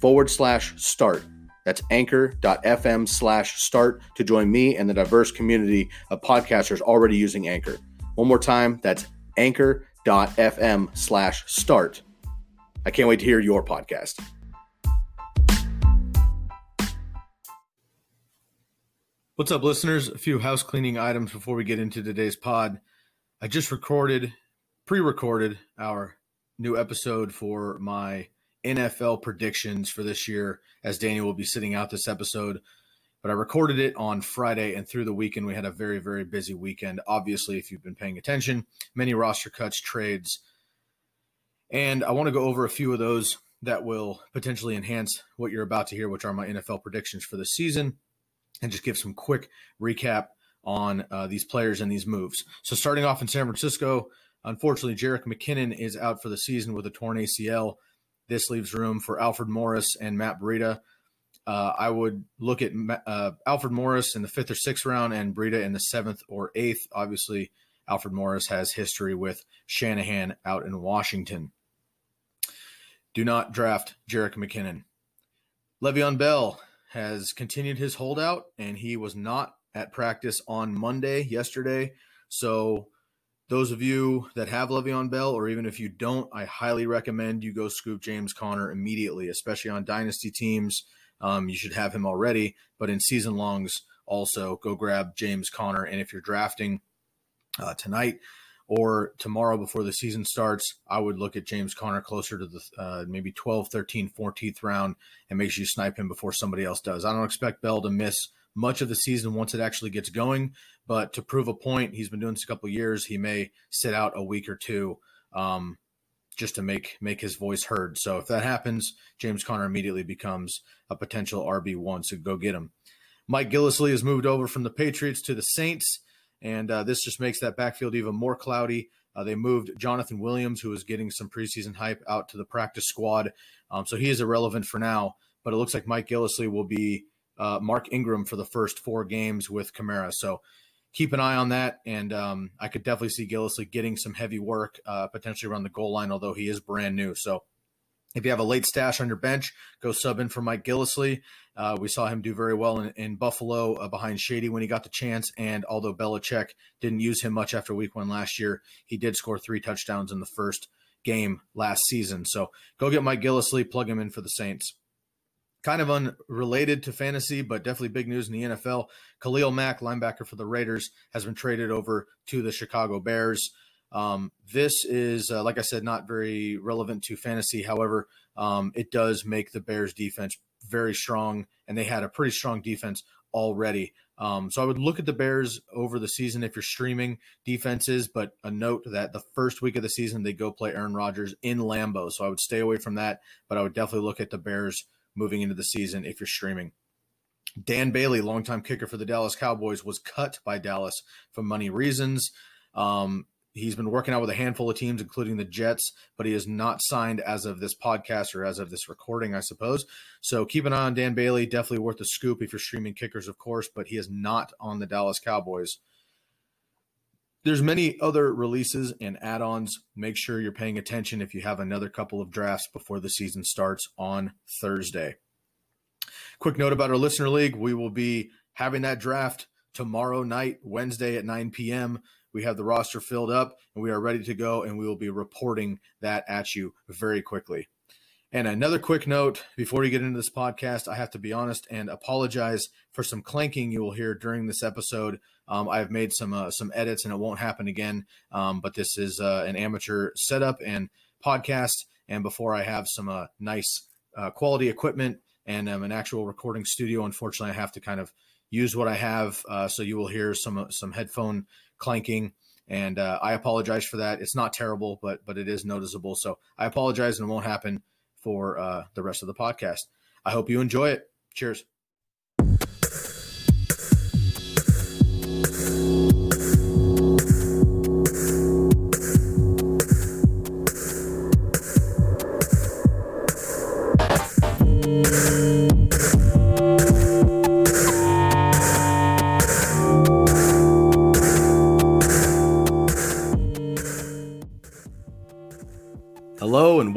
forward slash start. That's anchor.fm slash start to join me and the diverse community of podcasters already using Anchor. One more time, that's anchor.fm slash start. I can't wait to hear your podcast. What's up, listeners? A few house cleaning items before we get into today's pod. I just recorded, pre recorded our new episode for my NFL predictions for this year, as Daniel will be sitting out this episode. But I recorded it on Friday, and through the weekend, we had a very, very busy weekend. Obviously, if you've been paying attention, many roster cuts, trades. And I want to go over a few of those that will potentially enhance what you're about to hear, which are my NFL predictions for the season, and just give some quick recap on uh, these players and these moves. So, starting off in San Francisco, unfortunately, Jerick McKinnon is out for the season with a torn ACL. This leaves room for Alfred Morris and Matt Breida. Uh, I would look at uh, Alfred Morris in the fifth or sixth round and Breida in the seventh or eighth. Obviously, Alfred Morris has history with Shanahan out in Washington. Do not draft Jerick McKinnon. Le'Veon Bell has continued his holdout, and he was not at practice on Monday, yesterday. So those of you that have Le'Veon Bell, or even if you don't, I highly recommend you go scoop James Conner immediately, especially on dynasty teams. Um, you should have him already, but in season longs, also go grab James Conner. And if you're drafting uh, tonight or tomorrow before the season starts, I would look at James Conner closer to the uh, maybe 12, 13, 14th round and make sure you snipe him before somebody else does. I don't expect Bell to miss much of the season once it actually gets going. But to prove a point, he's been doing this a couple years. He may sit out a week or two um, just to make make his voice heard. So if that happens, James Conner immediately becomes a potential RB one. So go get him. Mike Gillislee has moved over from the Patriots to the Saints, and uh, this just makes that backfield even more cloudy. Uh, they moved Jonathan Williams, who was getting some preseason hype, out to the practice squad. Um, so he is irrelevant for now. But it looks like Mike Gillislee will be uh, Mark Ingram for the first four games with Kamara. So keep an eye on that. And um, I could definitely see Gillislee getting some heavy work, uh, potentially around the goal line, although he is brand new. So if you have a late stash on your bench, go sub in for Mike Gillislee. Uh, we saw him do very well in, in Buffalo uh, behind Shady when he got the chance. And although Belichick didn't use him much after week one last year, he did score three touchdowns in the first game last season. So go get Mike Gillislee, plug him in for the Saints kind of unrelated to fantasy, but definitely big news in the NFL. Khalil Mack, linebacker for the Raiders, has been traded over to the Chicago Bears. Um, this is, uh, like I said, not very relevant to fantasy. However, um, it does make the Bears defense very strong, and they had a pretty strong defense already. Um, so I would look at the Bears over the season if you're streaming defenses, but a note that the first week of the season they go play Aaron Rodgers in Lambeau. So I would stay away from that, but I would definitely look at the Bears moving into the season if you're streaming. Dan Bailey, longtime kicker for the Dallas Cowboys, was cut by Dallas for money reasons. Um, he's been working out with a handful of teams, including the Jets, but he is not signed as of this podcast or as of this recording, I suppose. So keep an eye on Dan Bailey. Definitely worth a scoop if you're streaming kickers, of course, but he is not on the Dallas Cowboys. There's many other releases and add-ons. Make sure you're paying attention if you have another couple of drafts before the season starts on Thursday. Quick note about our listener league: we will be having that draft tomorrow night, Wednesday at 9 p.m. We have the roster filled up and we are ready to go, and we will be reporting that at you very quickly. And another quick note before we get into this podcast, I have to be honest and apologize for some clanking you will hear during this episode. Um, I've made some uh, some edits, and it won't happen again. Um, but this is uh, an amateur setup and podcast. And before I have some uh, nice uh, quality equipment and um, an actual recording studio, unfortunately, I have to kind of use what I have. Uh, so you will hear some uh, some headphone clanking and I apologize for that. It's not terrible, but but it is noticeable. So I apologize, and it won't happen for the rest of the podcast. I hope you enjoy it. Cheers.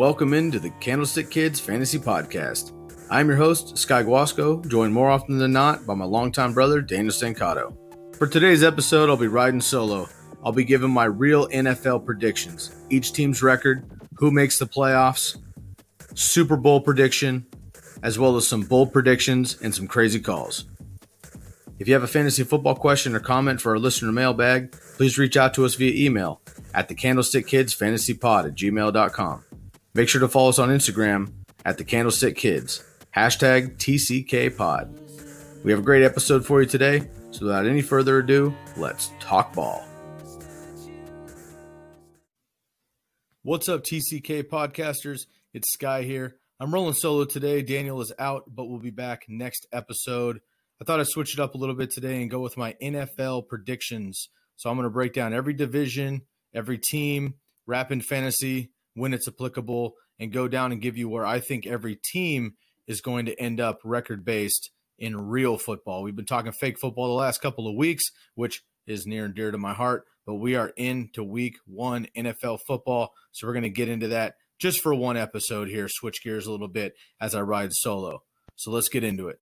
Welcome into the Candlestick Kids Fantasy Podcast. I'm your host, Sky Guasco, joined more often than not by my longtime brother, Daniel Stancato. For today's episode, I'll be riding solo. I'll be giving my real NFL predictions, each team's record, who makes the playoffs, Super Bowl prediction, as well as some bold predictions and some crazy calls. If you have a fantasy football question or comment for our listener mailbag, please reach out to us via email at the Candlestick Kids Fantasy Pod at gmail.com. Make sure to follow us on Instagram at the Candlestick Kids. Hashtag TCK Pod. We have a great episode for you today, so without any further ado, let's talk ball. What's up, TCK podcasters? It's Sky here. I'm rolling solo today. Daniel is out, but we'll be back next episode. I thought I'd switch it up a little bit today and go with my NFL predictions. So I'm going to break down every division, every team, wrap in fantasy, when it's applicable, and go down and give you where I think every team is going to end up record based in real football. We've been talking fake football the last couple of weeks, which is near and dear to my heart, but we are into week one NFL football. So we're going to get into that just for one episode here, switch gears a little bit as I ride solo. So let's get into it.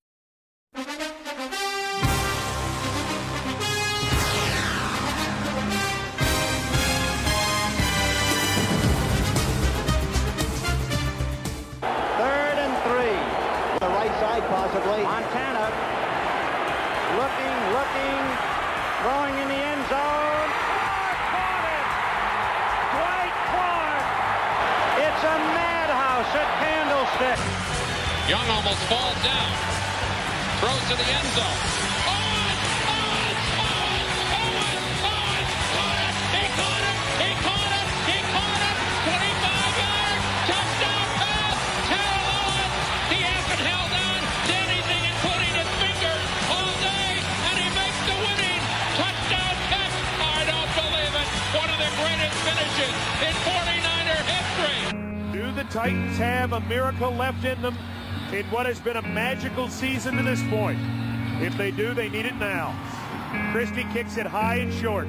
Young almost falls down. Throws to the end zone. He caught it! He caught it! He caught it! 25 yard touchdown pass! Terrell Owen! He hasn't held on to anything, his fingers, all day, and he makes the winning touchdown catch. I don't believe it. One of the greatest finishes in 49er history. Do the Titans have a miracle left in them in what has been a magical season to this point? If they do, they need it now. Christie kicks it high and short.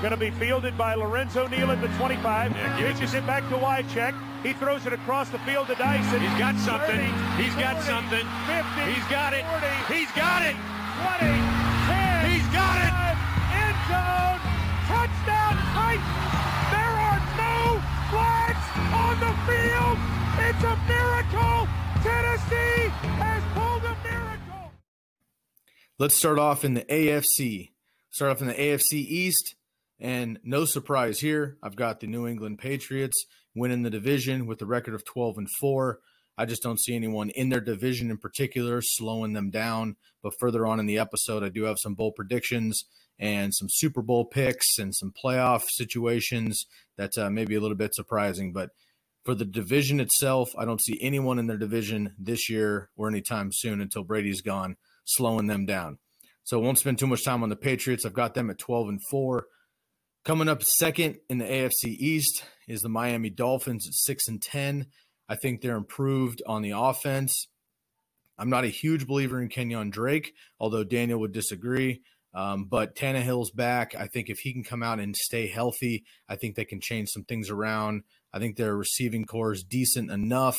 Going to be fielded by Lorenzo Neal at the 25. Yeah, give it it back to Wycheck. He throws it across the field to Dyson. He's got something. 30, He's got something. 50, He's got it. 40, He's got it. 20, 10, He's got it. End zone. Touchdown Titans. There are no flags on the field. It's a miracle. Has pulled a miracle. Let's start off in the AFC. Start off in the AFC East, and no surprise here. I've got the New England Patriots winning the division with a record of 12 and 4. I just don't see anyone in their division in particular slowing them down. But further on in the episode, I do have some bold predictions and some Super Bowl picks and some playoff situations that uh, may be a little bit surprising. But for the division itself, I don't see anyone in their division this year or anytime soon until Brady's gone slowing them down. So I won't spend too much time on the Patriots. I've got them at 12 and 4. Coming up second in the AFC East is the Miami Dolphins at 6 and 10. I think they're improved on the offense. I'm not a huge believer in Kenyan Drake, although Daniel would disagree. Um, but Tannehill's back. I think if he can come out and stay healthy, I think they can change some things around. I think their receiving core is decent enough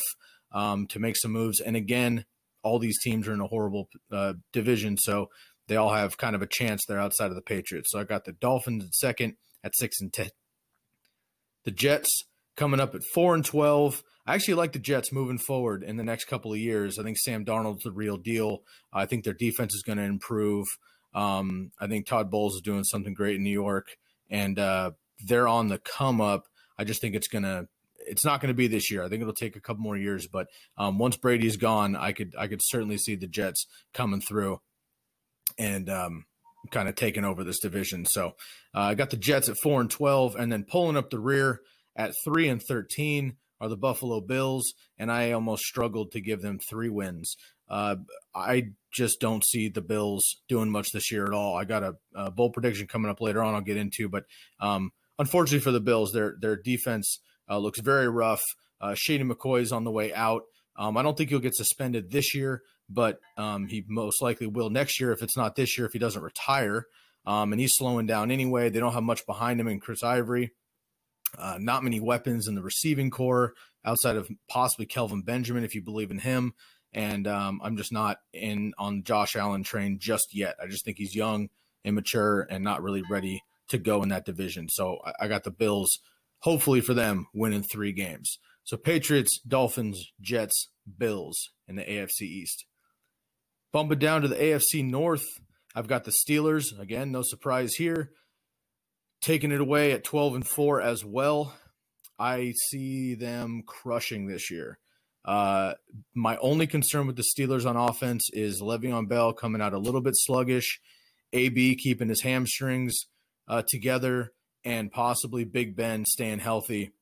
um, to make some moves. And again, all these teams are in a horrible uh, division, so they all have kind of a chance They're outside of the Patriots. So I got the Dolphins at second at six and ten. The Jets coming up at four and twelve. I actually like the Jets moving forward in the next couple of years. I think Sam Darnold's the real deal. I think their defense is going to improve. Um, I think Todd Bowles is doing something great in New York, and uh, they're on the come up. I just think it's gonna. It's not going to be this year. I think it'll take a couple more years. But um, once Brady's gone, I could I could certainly see the Jets coming through and um, kind of taking over this division. So uh, I got the Jets at four and twelve, and then pulling up the rear at three and thirteen are the Buffalo Bills, and I almost struggled to give them three wins. Uh, I just don't see the Bills doing much this year at all. I got a, a bold prediction coming up later on. I'll get into, but um, unfortunately for the Bills, their their defense uh, looks very rough. Uh, Shady McCoy is on the way out. Um, I don't think he'll get suspended this year, but um, he most likely will next year if it's not this year if he doesn't retire. Um, and he's slowing down anyway. They don't have much behind him in Chris Ivory. Uh, not many weapons in the receiving core outside of possibly Kelvin Benjamin, if you believe in him and um, I'm just not in on Josh Allen train just yet. I just think he's young, immature, and not really ready to go in that division. So I, I got the Bills, hopefully for them, winning three games. So Patriots, Dolphins, Jets, Bills in the AFC East. Bump it down to the AFC North. I've got the Steelers again. No surprise here. Taking it away at 12 and 4 as well. I see them crushing this year. Uh, my only concern with the Steelers on offense is Le'Veon Bell coming out a little bit sluggish, AB keeping his hamstrings uh, together, and possibly Big Ben staying healthy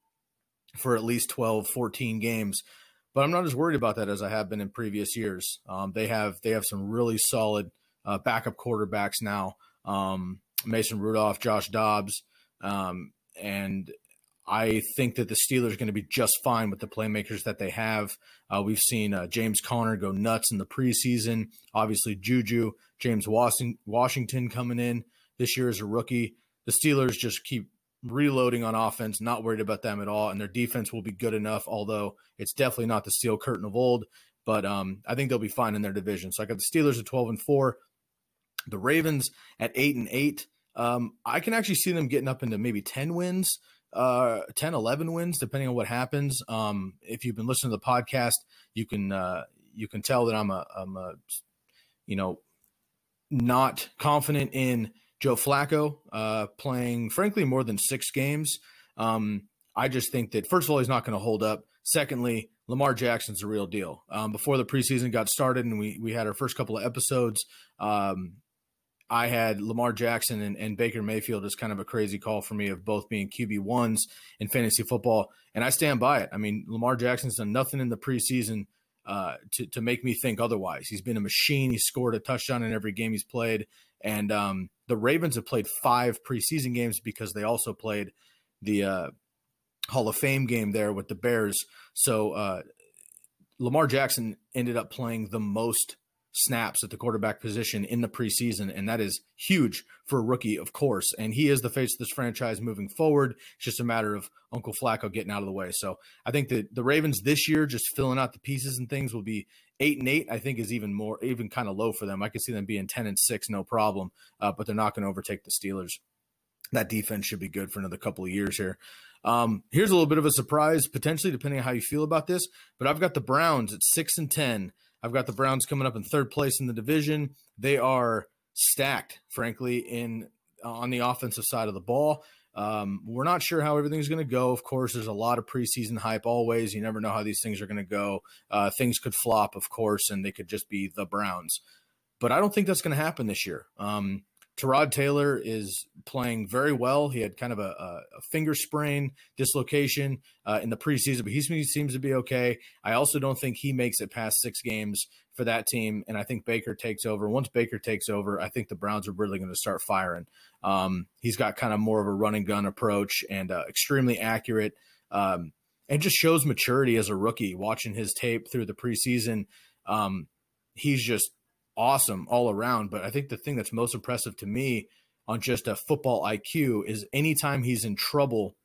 for at least 12, 14 games. But I'm not as worried about that as I have been in previous years. Um, they have they have some really solid uh, backup quarterbacks now. Um, Mason Rudolph, Josh Dobbs, um, and I think that the Steelers are going to be just fine with the playmakers that they have. Uh, we've seen uh, James Conner go nuts in the preseason. Obviously, Juju, James Washington coming in this year as a rookie. The Steelers just keep reloading on offense, not worried about them at all, and their defense will be good enough. Although it's definitely not the steel curtain of old, but um, I think they'll be fine in their division. So I got the Steelers at twelve and four, the Ravens at eight and eight. Um, I can actually see them getting up into maybe ten wins uh 10 11 wins depending on what happens um if you've been listening to the podcast you can uh you can tell that i'm a i'm a you know not confident in joe flacco uh playing frankly more than six games um i just think that first of all he's not going to hold up secondly lamar jackson's a real deal um before the preseason got started and we we had our first couple of episodes um I had Lamar Jackson and, and, Baker Mayfield as kind of a crazy call for me of both being QB ones in fantasy football, and I stand by it. I mean, Lamar Jackson's done nothing in the preseason uh, to to make me think otherwise. He's been a machine. He scored a touchdown in every game he's played, and um, the Ravens have played five preseason games because they also played the uh, Hall of Fame game there with the Bears. So uh, Lamar Jackson ended up playing the most snaps at the quarterback position in the preseason, and that is huge for a rookie, of course. And he is the face of this franchise moving forward. It's just a matter of Uncle Flacco getting out of the way. So I think that the Ravens this year, just filling out the pieces and things, will be eight and eight. I think is even more, even kind of low for them. I could see them being ten and six, no problem. Uh, but they're not going to overtake the Steelers. That defense should be good for another couple of years here. Um, here's a little bit of a surprise, potentially, depending on how you feel about this. But I've got the Browns at six and ten. I've got the Browns coming up in third place in the division. They are stacked, frankly, in on the offensive side of the ball. Um, we're not sure how everything's going to go. Of course, there's a lot of preseason hype always. You never know how these things are going to go. Uh, things could flop, of course, and they could just be the Browns. But I don't think that's going to happen this year. Um, Tyrod Taylor is playing very well. He had kind of a, a finger sprain dislocation uh, in the preseason, but he seems to be okay. I also don't think he makes it past six games for that team, and I think Baker takes over. Once Baker takes over, I think the Browns are really going to start firing. Um, he's got kind of more of a running gun approach and uh, extremely accurate, um, and just shows maturity as a rookie. Watching his tape through the preseason, um, he's just awesome all around. But I think the thing that's most impressive to me on just a football IQ is anytime he's in trouble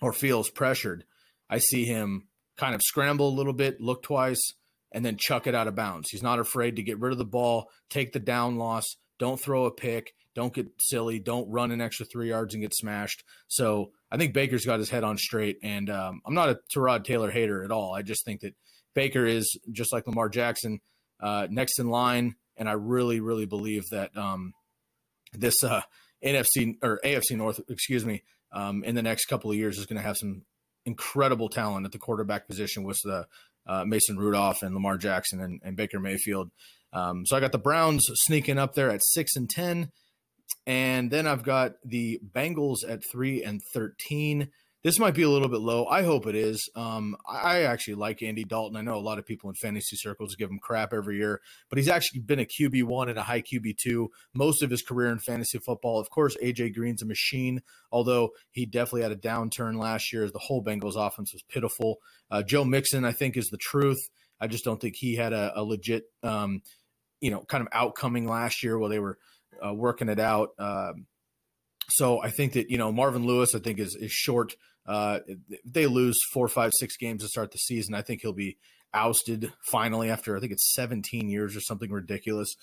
or feels pressured, I see him kind of scramble a little bit, look twice, and then chuck it out of bounds. He's not afraid to get rid of the ball, take the down loss, don't throw a pick, don't get silly, don't run an extra three yards and get smashed. So I think Baker's got his head on straight, and um, I'm not a Tyrod Taylor hater at all. I just think that Baker is just like Lamar Jackson, uh, next in line, and I really, really believe that um, this uh, NFC or AFC North, excuse me, um, in the next couple of years is going to have some incredible talent at the quarterback position with the uh, Mason Rudolph and Lamar Jackson and, and Baker Mayfield. Um, so I got the Browns sneaking up there at six and ten, and then I've got the Bengals at three and thirteen. This might be a little bit low. I hope it is. Um, I actually like Andy Dalton. I know a lot of people in fantasy circles give him crap every year, but he's actually been a QB one and a high QB two most of his career in fantasy football. Of course, AJ Green's a machine, although he definitely had a downturn last year as the whole Bengals offense was pitiful. Uh, Joe Mixon, I think, is the truth. I just don't think he had a, a legit, um, you know, kind of outcoming last year while they were uh, working it out. Um, so I think that you know Marvin Lewis, I think is is short uh, they lose four, five, six games to start the season, I think he'll be ousted finally after I think it's 17 years or something ridiculous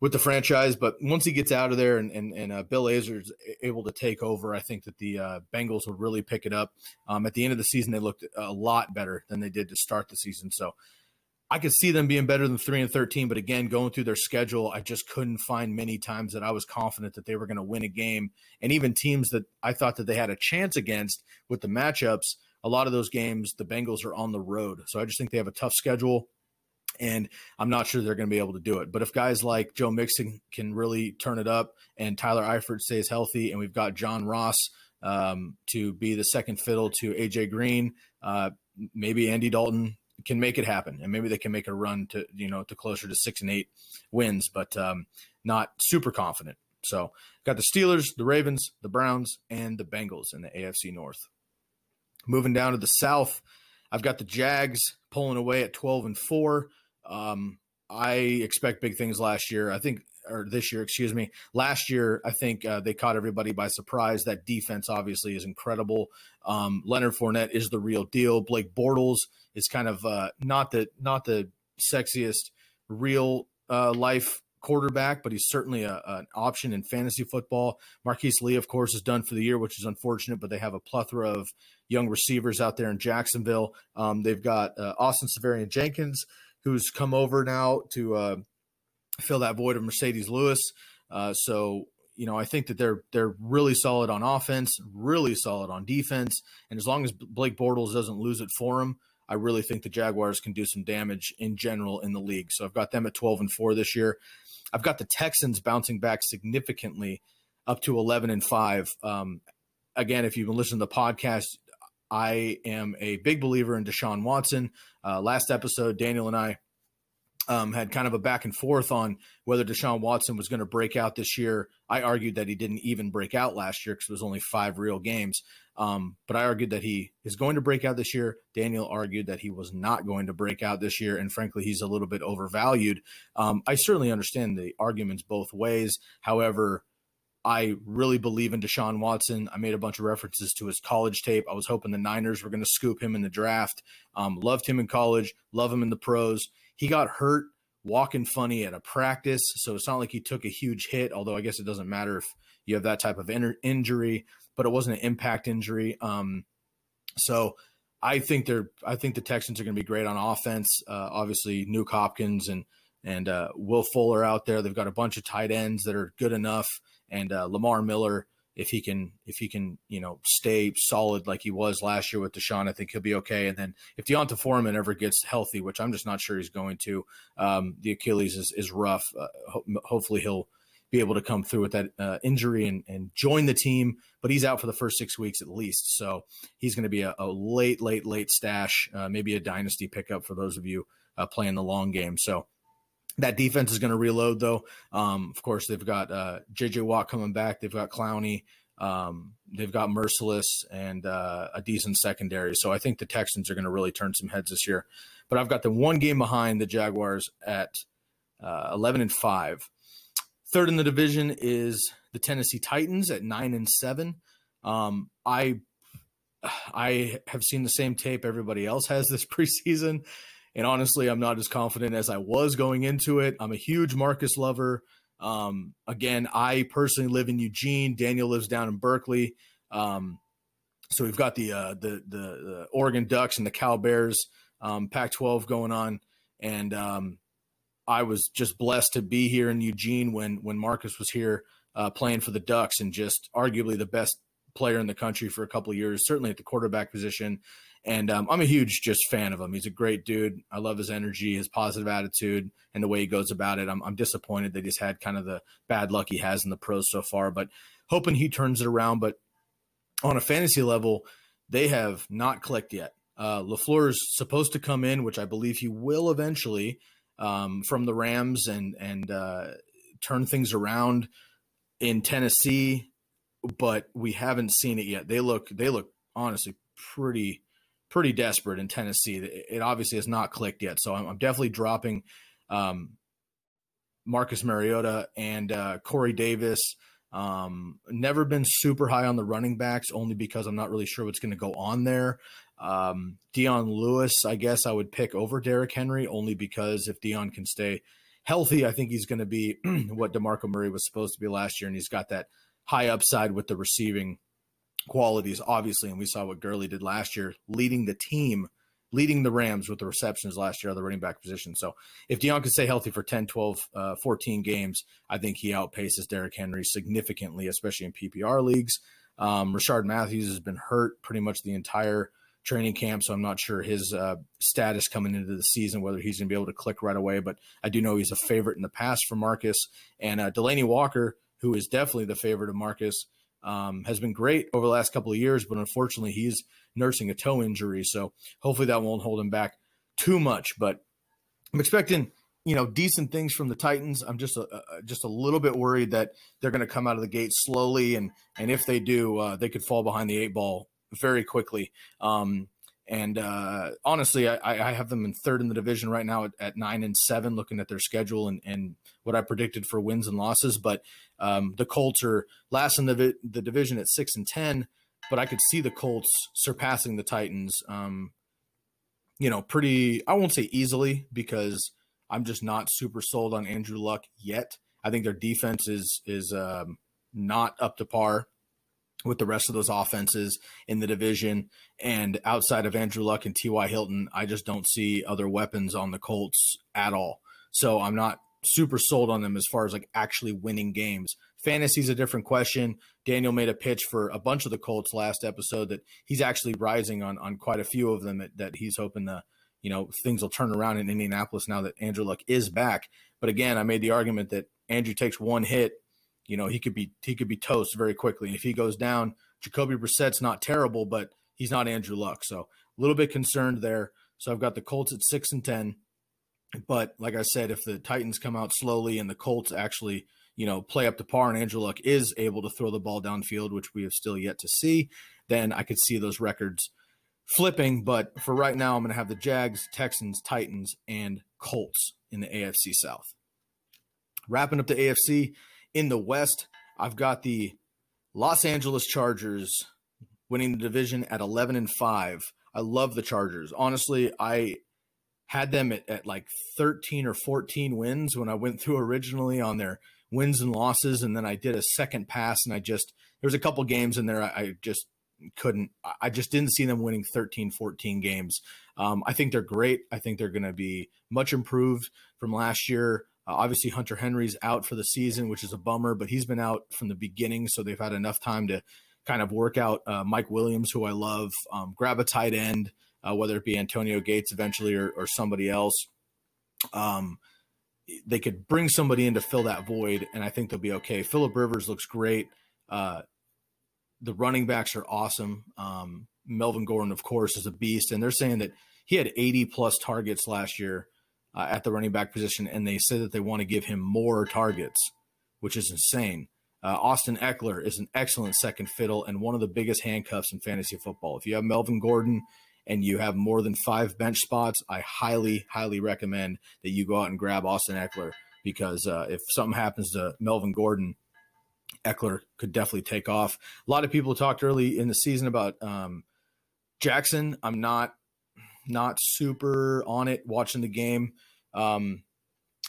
with the franchise. But once he gets out of there and and, and uh, Bill Lazor's able to take over, I think that the uh, Bengals will really pick it up. Um, at the end of the season, they looked a lot better than they did to start the season. So I could see them being better than three and thirteen, but again, going through their schedule, I just couldn't find many times that I was confident that they were going to win a game. And even teams that I thought that they had a chance against with the matchups, a lot of those games, the Bengals are on the road. So I just think they have a tough schedule. And I'm not sure they're going to be able to do it. But if guys like Joe Mixon can really turn it up and Tyler Eifert stays healthy, and we've got John Ross um, to be the second fiddle to AJ Green, uh, maybe Andy Dalton can make it happen, and maybe they can make a run to you know to closer to six and eight wins, but um, not super confident. So got the Steelers, the Ravens, the Browns, and the Bengals in the AFC North. Moving down to the South, I've got the Jags pulling away at twelve and four. Um, I expect big things last year. I think or this year, excuse me. Last year, I think uh, they caught everybody by surprise. That defense obviously is incredible. Um, Leonard Fournette is the real deal. Blake Bortles is kind of uh, not the not the sexiest real uh, life quarterback, but he's certainly a, an option in fantasy football. Marquise Lee, of course, is done for the year, which is unfortunate, but they have a plethora of young receivers out there in Jacksonville. Um, they've got uh, Austin Seferian-Jenkins, who's come over now to uh, fill that void of Marcedes Lewis. Uh, so you know, I think that they're they're really solid on offense, really solid on defense, and as long as Blake Bortles doesn't lose it for him, I really think the Jaguars can do some damage in general in the league. So I've got them at 12 and 4 this year. I've got the Texans bouncing back significantly up to 11 and 5. Um, again, if you've been listening to the podcast, I am a big believer in Deshaun Watson. Uh, last episode, Daniel and I um, had kind of a back and forth on whether Deshaun Watson was going to break out this year. I argued that he didn't even break out last year because it was only five real games. Um, but I argued that he is going to break out this year. Daniel argued that he was not going to break out this year. And frankly, he's a little bit overvalued. Um, I certainly understand the arguments both ways. However, I really believe in Deshaun Watson. I made a bunch of references to his college tape. I was hoping the Niners were going to scoop him in the draft. Um, loved him in college, love him in the pros he got hurt walking funny at a practice, so it's not like he took a huge hit. Although I guess it doesn't matter if you have that type of in- injury, but it wasn't an impact injury. Um, so I think they're I think the Texans are going to be great on offense. Uh, obviously, Nuke Hopkins and and uh, Will Fuller out there. They've got a bunch of tight ends that are good enough, and uh, Lamar Miller if he can if he can you know stay solid like he was last year with Deshaun, I think he'll be okay. And then if D'Onta Foreman ever gets healthy, which I'm just not sure he's going to, um, the Achilles is is rough. Uh, ho- hopefully he'll be able to come through with that uh, injury and, and join the team. But he's out for the first six weeks at least, so he's going to be a, a, late, late, late stash, uh, maybe a dynasty pickup for those of you uh, playing the long game. So that defense is going to reload, though. Um, of course, they've got uh, J.J. Watt coming back. They've got Clowney. Um, they've got Mercilus and uh, a decent secondary. So I think the Texans are going to really turn some heads this year. But I've got the one game behind the Jaguars at uh, 11 and 5. Third in the division is the Tennessee Titans at 9 and 7. Um, I I have seen the same tape everybody else has this preseason. And honestly, I'm not as confident as I was going into it. I'm a huge Marcus lover. Um, again, I personally live in Eugene. Daniel lives down in Berkeley. Um, so we've got the, uh, the, the the Oregon Ducks and the Cal Bears um, Pac-12 going on, and um, I was just blessed to be here in Eugene when when Marcus was here uh, playing for the Ducks and just arguably the best player in the country for a couple years, certainly at the quarterback position. And um, I'm a huge just fan of him. He's a great dude. I love his energy, his positive attitude, and the way he goes about it. I'm, I'm disappointed that he's had kind of the bad luck he has in the pros so far, but hoping he turns it around. But on a fantasy level, they have not clicked yet. Uh, LaFleur is supposed to come in, which I believe he will eventually um, from the Rams and and uh, turn things around in Tennessee, but we haven't seen it yet. They look they look honestly pretty pretty desperate in Tennessee. It obviously has not clicked yet, so I'm, I'm definitely dropping um, Marcus Mariota and uh, Corey Davis. Um, never been super high on the running backs, only because I'm not really sure what's going to go on there. Um, Dion Lewis, I guess I would pick over Derrick Henry, only because if Dion can stay healthy, I think he's going to be what DeMarco Murray was supposed to be last year, and he's got that high upside with the receiving qualities, obviously. And we saw what Gurley did last year, leading the team, leading the Rams with the receptions last year the running back position. So if Dion can stay healthy for 10, 12, uh, 14 games, I think he outpaces Derrick Henry significantly, especially in PPR leagues. Um, Rishard Matthews has been hurt pretty much the entire training camp, so I'm not sure his uh, status coming into the season, whether he's going to be able to click right away. But I do know he's a favorite in the past for Marcus. And uh, Delanie Walker, who is definitely the favorite of Marcus, um, has been great over the last couple of years, but unfortunately, he's nursing a toe injury. So hopefully that won't hold him back too much. But I'm expecting you know decent things from the Titans. I'm just a, a just a little bit worried that they're going to come out of the gate slowly, and and if they do, uh, they could fall behind the eight ball very quickly. Um, and uh, honestly, I, I, have them in third in the division right now at, at, nine and seven, looking at their schedule and, and what I predicted for wins and losses. But um, the Colts are last in the, the division at six and ten. But I could see the Colts surpassing the Titans. Um, you know, pretty. I won't say easily because I'm just not super sold on Andrew Luck yet. I think their defense is is um, not up to par with the rest of those offenses in the division. And outside of Andrew Luck and T.Y. Hilton, I just don't see other weapons on the Colts at all. So I'm not super sold on them as far as like actually winning games. Fantasy is a different question. Daniel made a pitch for a bunch of the Colts last episode that he's actually rising on on quite a few of them that, that he's hoping the you know things will turn around in Indianapolis now that Andrew Luck is back. But again, I made the argument that Andrew takes one hit you know, he could be he could be toast very quickly. And if he goes down, Jacoby Brissett's not terrible, but he's not Andrew Luck. So a little bit concerned there. So I've got the Colts at six and ten. But like I said, if the Titans come out slowly and the Colts actually, you know, play up to par and Andrew Luck is able to throw the ball downfield, which we have still yet to see, then I could see those records flipping. But for right now, I'm going to have the Jags, Texans, Titans, and Colts in the AFC South. Wrapping up the AFC, in the West, I've got the Los Angeles Chargers winning the division at 11 and 5. I love the Chargers. Honestly, I had them at, at, like 13 or 14 wins when I went through originally on their wins and losses. And then I did a second pass and I just, there was a couple games in there I, I just couldn't, I just didn't see them winning 13, 14 games. Um, I think they're great. I think they're going to be much improved from last year. Uh, obviously, Hunter Henry's out for the season, which is a bummer, but he's been out from the beginning, so they've had enough time to kind of work out uh, Mike Williams, who I love, um, grab a tight end, uh, whether it be Antonio Gates eventually or, or somebody else. Um, they could bring somebody in to fill that void, and I think they'll be okay. Philip Rivers looks great. Uh, the running backs are awesome. Um, Melvin Gordon, of course, is a beast, and they're saying that he had 80 plus targets last year uh, at the running back position, and they say that they want to give him more targets, which is insane. Uh, Austin Ekeler is an excellent second fiddle and one of the biggest handcuffs in fantasy football. If you have Melvin Gordon and you have more than five bench spots, I highly, highly recommend that you go out and grab Austin Ekeler because uh, if something happens to Melvin Gordon, Ekeler could definitely take off. A lot of people talked early in the season about um, Jackson. I'm not not super on it watching the game. Um,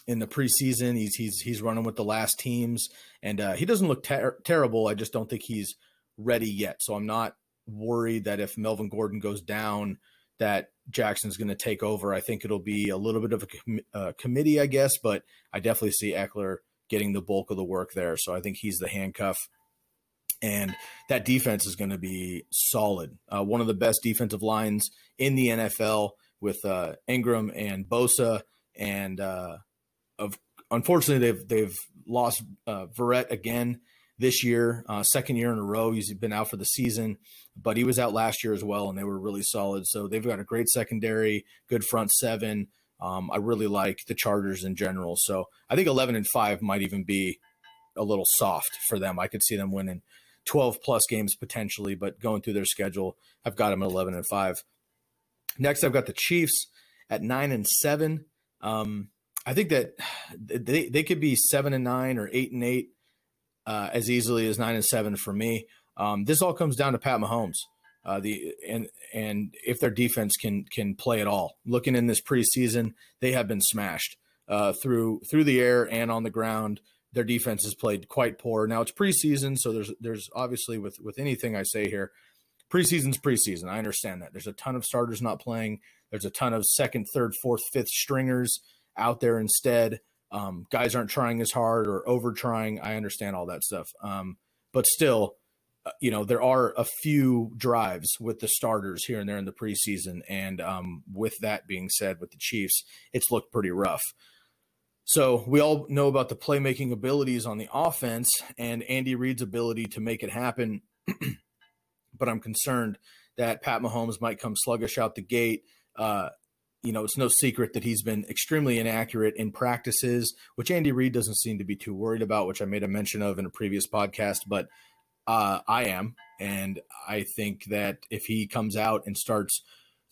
in the preseason, he's he's he's running with the last teams, and uh, he doesn't look ter- terrible. I just don't think he's ready yet. So I'm not worried that if Melvin Gordon goes down, that Jackson's going to take over. I think it'll be a little bit of a com- uh, committee, I guess, but I definitely see Ekeler getting the bulk of the work there. So I think he's the handcuff. And that defense is going to be solid. Uh, one of the best defensive lines in the NFL with uh, Ingram and Bosa. And uh, of unfortunately, they've they've lost uh, Verrett again this year, uh, second year in a row. He's been out for the season, but he was out last year as well, and they were really solid. So they've got a great secondary, good front seven. Um, I really like the Chargers in general. So I think 11 and 5 might even be a little soft for them. I could see them winning 12 plus games potentially, but going through their schedule, I've got them at 11 and 5. Next, I've got the Chiefs at 9 and 7. Um, I think that they, they could be 7 and 9 or 8 and 8 uh, as easily as 9 and 7 for me. Um, this all comes down to Pat Mahomes. Uh, the and and if their defense can can play at all. Looking in this preseason, they have been smashed uh, through through the air and on the ground. Their defense has played quite poor. Now it's preseason, so there's there's obviously with with anything I say here, preseason's preseason. I understand that. There's a ton of starters not playing. There's a ton of second, third, fourth, fifth stringers out there instead. Um, guys aren't trying as hard or over trying. I understand all that stuff. Um, but still, uh, you know, there are a few drives with the starters here and there in the preseason. And um, with that being said, with the Chiefs, it's looked pretty rough. So we all know about the playmaking abilities on the offense and Andy Reid's ability to make it happen. but I'm concerned that Pat Mahomes might come sluggish out the gate. Uh, you know, it's no secret that he's been extremely inaccurate in practices, which Andy Reid doesn't seem to be too worried about, which I made a mention of in a previous podcast. But uh, I am, and I think that if he comes out and starts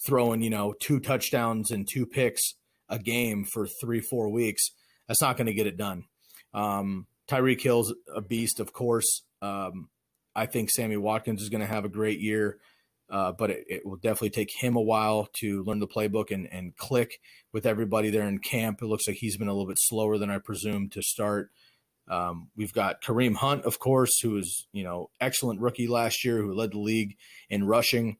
throwing, you know, two touchdowns and two picks a game for three, four weeks, that's not going to get it done. Um, Tyreek Hill's a beast, of course. Um, I think Sammy Watkins is going to have a great year, uh, but it, it, will definitely take him a while to learn the playbook and, and click with everybody there in camp. It looks like he's been a little bit slower than I presumed to start. Um, we've got Kareem Hunt, of course, who is you know excellent rookie last year, who led the league in rushing.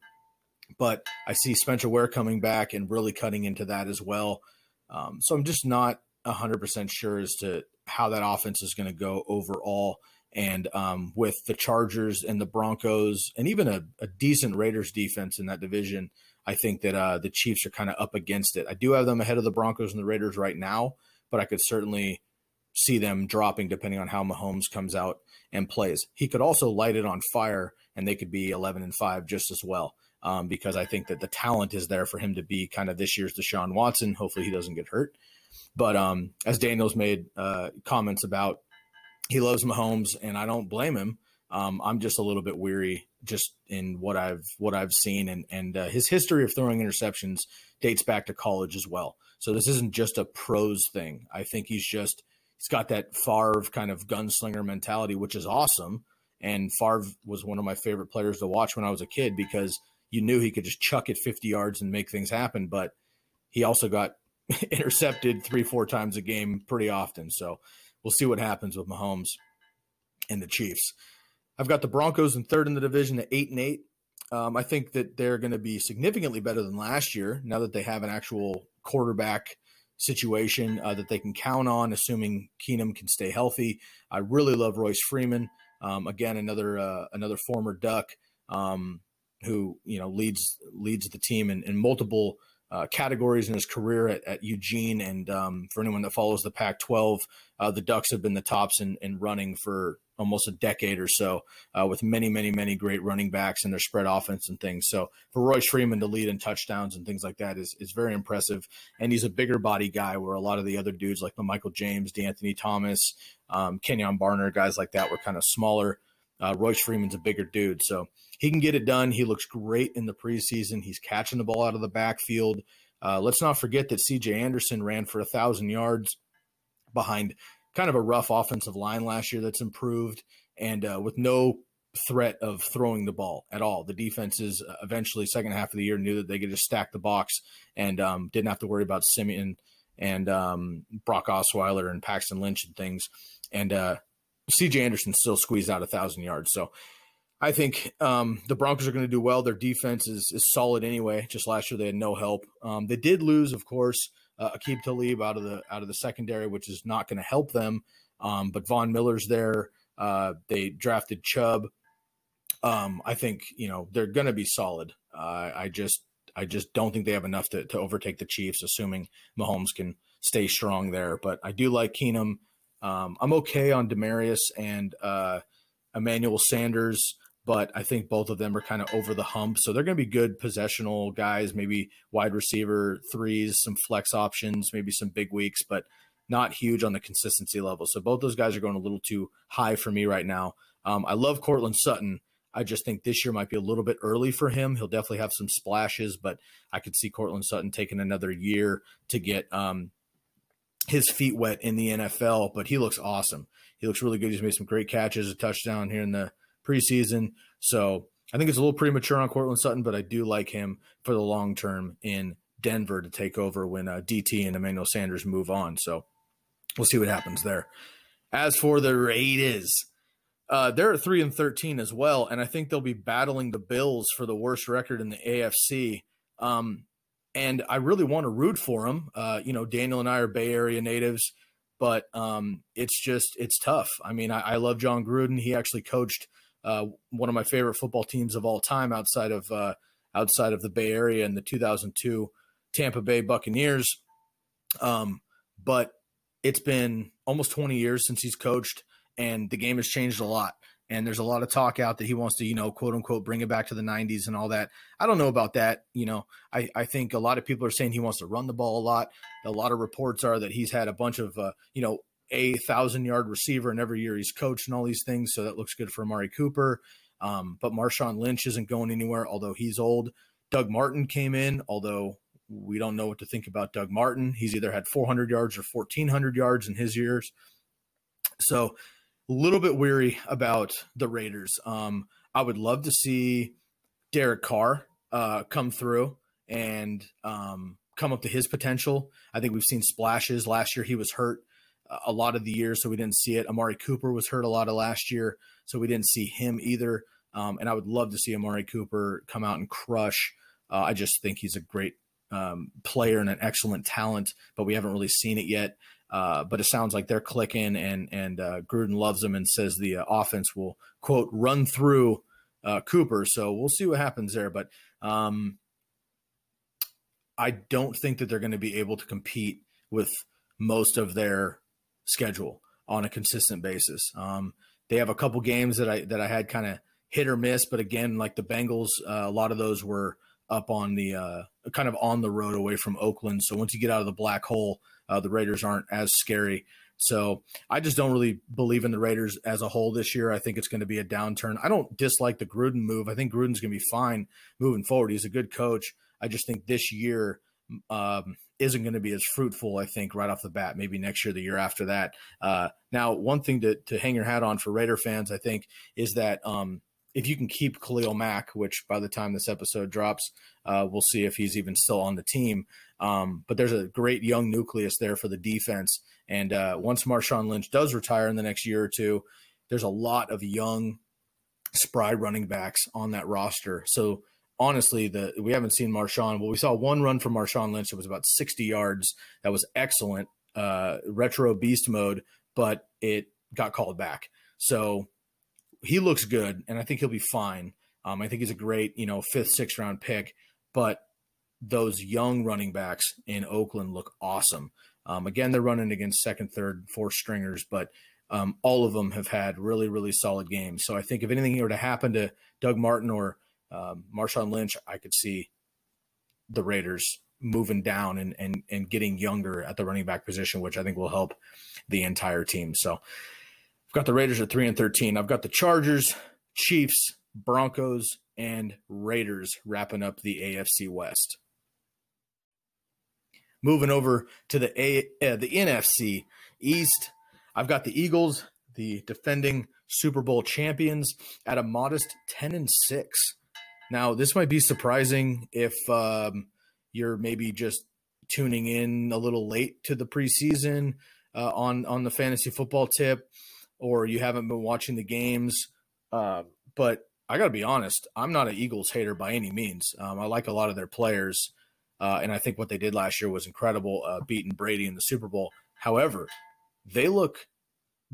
But I see Spencer Ware coming back and really cutting into that as well. Um, so I'm just not 100% sure as to how that offense is going to go overall. And um, with the Chargers and the Broncos, and even a, a, decent Raiders defense in that division, I think that uh, the Chiefs are kind of up against it. I do have them ahead of the Broncos and the Raiders right now, but I could certainly see them dropping depending on how Mahomes comes out and plays. He could also light it on fire and they could be 11 and 5 just as well. Um, because I think that the talent is there for him to be kind of this year's Deshaun Watson. Hopefully he doesn't get hurt. But um, as Daniels made uh, comments about, he loves Mahomes, and I don't blame him. Um, I'm just a little bit weary just in what I've what I've seen, and and uh, his history of throwing interceptions dates back to college as well. So this isn't just a pros thing. I think he's just he's got that Favre kind of gunslinger mentality, which is awesome. And Favre was one of my favorite players to watch when I was a kid because you knew he could just chuck it 50 yards and make things happen. But he also got intercepted three, four times a game pretty often. So we'll see what happens with Mahomes and the Chiefs. I've got the Broncos in third in the division at eight and eight. Um, I think that they're going to be significantly better than last year now that they have an actual quarterback situation uh, that they can count on, assuming Keenum can stay healthy. I really love Royce Freeman. Um, again, another uh, another former Duck um, who you know leads leads the team in, in multiple uh, categories in his career at, at Eugene. And um, for anyone that follows the Pac-12, uh, the Ducks have been the tops in, in running for almost a decade or so, uh, with many, many, many great running backs and their spread offense and things. So for Royce Freeman to lead in touchdowns and things like that is is very impressive. And he's a bigger body guy, where a lot of the other dudes like the Michael James, De'Anthony Thomas, um, Kenjon Barner, guys like that were kind of smaller. Uh, Royce Freeman's a bigger dude, so he can get it done. He looks great in the preseason. He's catching the ball out of the backfield. Uh, let's not forget that C.J. Anderson ran for a thousand yards behind kind of a rough offensive line last year that's improved and uh, with no threat of throwing the ball at all. The defenses uh, eventually, second half of the year, knew that they could just stack the box and um, didn't have to worry about Siemian and um, Brock Osweiler and Paxton Lynch and things. And uh, CJ Anderson still squeezed out a thousand yards. So I think um, the Broncos are going to do well. Their defense is, is solid anyway. Just last year they had no help. Um, they did lose, of course, uh, Aqib Talib out of the out of the secondary, which is not going to help them. Um, but Von Miller's there. Uh, they drafted Chubb. Um, I think you know they're going to be solid. Uh, I just I just don't think they have enough to, to overtake the Chiefs, assuming Mahomes can stay strong there. But I do like Keenum. Um, I'm okay on Demaryius and uh, Emmanuel Sanders, but I think both of them are kind of over the hump. So they're going to be good possessional guys, maybe wide receiver threes, some flex options, maybe some big weeks, but not huge on the consistency level. So both those guys are going a little too high for me right now. Um, I love Courtland Sutton. I just think this year might be a little bit early for him. He'll definitely have some splashes, but I could see Courtland Sutton taking another year to get um, his feet wet in the NFL. But he looks awesome. He looks really good. He's made some great catches, a touchdown here in the preseason. So I think it's a little premature on Courtland Sutton, but I do like him for the long term in Denver to take over when uh, DT and Emmanuel Sanders move on. So we'll see what happens there. As for the Raiders, uh, they're at three and thirteen as well, and I think they'll be battling the Bills for the worst record in the AFC. Um, and I really want to root for him. Uh, you know, Daniel and I are Bay Area natives, but um, it's just it's tough. I mean, I, I, love Jon Gruden. He actually coached uh, one of my favorite football teams of all time outside of uh, outside of the Bay Area in the 2002 Tampa Bay Buccaneers. Um, but it's been almost 20 years since he's coached and the game has changed a lot. And there's a lot of talk out that he wants to, you know, quote unquote, bring it back to the 90s and all that. I don't know about that. You know, I, I think a lot of people are saying he wants to run the ball a lot. A lot of reports are that he's had a bunch of, uh, you know, a thousand yard receiver and every year he's coached and all these things. So that looks good for Amari Cooper. Um, but Marshawn Lynch isn't going anywhere, although he's old. Doug Martin came in, although we don't know what to think about Doug Martin. He's either had 400 yards or 1,400 yards in his years. So a little bit weary about the Raiders. Um, I would love to see Derek Carr uh, come through and um, come up to his potential. I think we've seen splashes. Last year he was hurt a lot of the year, so we didn't see it. Amari Cooper was hurt a lot of last year, so we didn't see him either. Um, and I would love to see Amari Cooper come out and crush. Uh, I just think he's a great um, player and an excellent talent, but we haven't really seen it yet. Uh, but it sounds like they're clicking, and and uh, Gruden loves them and says the uh, offense will quote run through uh, Cooper. So we'll see what happens there. But um, I don't think that they're going to be able to compete with most of their schedule on a consistent basis. Um, they have a couple games that I that I had kind of hit or miss, but again, like the Bengals, uh, a lot of those were up on the uh, kind of on the road away from Oakland. So once you get out of the black hole, uh, the Raiders aren't as scary. So I just don't really believe in the Raiders as a whole this year. I think it's going to be a downturn. I don't dislike the Gruden move. I think Gruden's going to be fine moving forward. He's a good coach. I just think this year um, isn't going to be as fruitful. I think right off the bat. Maybe next year, the year after that. Uh, now, one thing to to hang your hat on for Raider fans, I think, is that um, if you can keep Khalil Mack, which by the time this episode drops, uh, we'll see if he's even still on the team. Um, but there's a great young nucleus there for the defense. And uh, once Marshawn Lynch does retire in the next year or two, there's a lot of young, spry running backs on that roster. So honestly, the we haven't seen Marshawn. Well, we saw one run from Marshawn Lynch. It was about 60 yards. That was excellent, uh, retro beast mode, but it got called back. So he looks good, and I think he'll be fine. Um, I think he's a great, you know, fifth, sixth round pick. But those young running backs in Oakland look awesome. Um, again, they're running against second, third, fourth stringers, but um, all of them have had really, really solid games. So I think if anything were to happen to Doug Martin or um, Marshawn Lynch, I could see the Raiders moving down and, and and getting younger at the running back position, which I think will help the entire team. So I've got the Raiders at three and thirteen. I've got the Chargers, Chiefs, Broncos, and Raiders wrapping up the AFC West. Moving over to the A, uh, the NFC East, I've got the Eagles, the defending Super Bowl champions, at a modest 10 and 6. Now, this might be surprising if um, you're maybe just tuning in a little late to the preseason uh, on on the fantasy football tip, or you haven't been watching the games. Uh, but I got to be honest, I'm not an Eagles hater by any means. Um, I like a lot of their players, uh, and I think what they did last year was incredible, uh, beating Brady in the Super Bowl. However, they look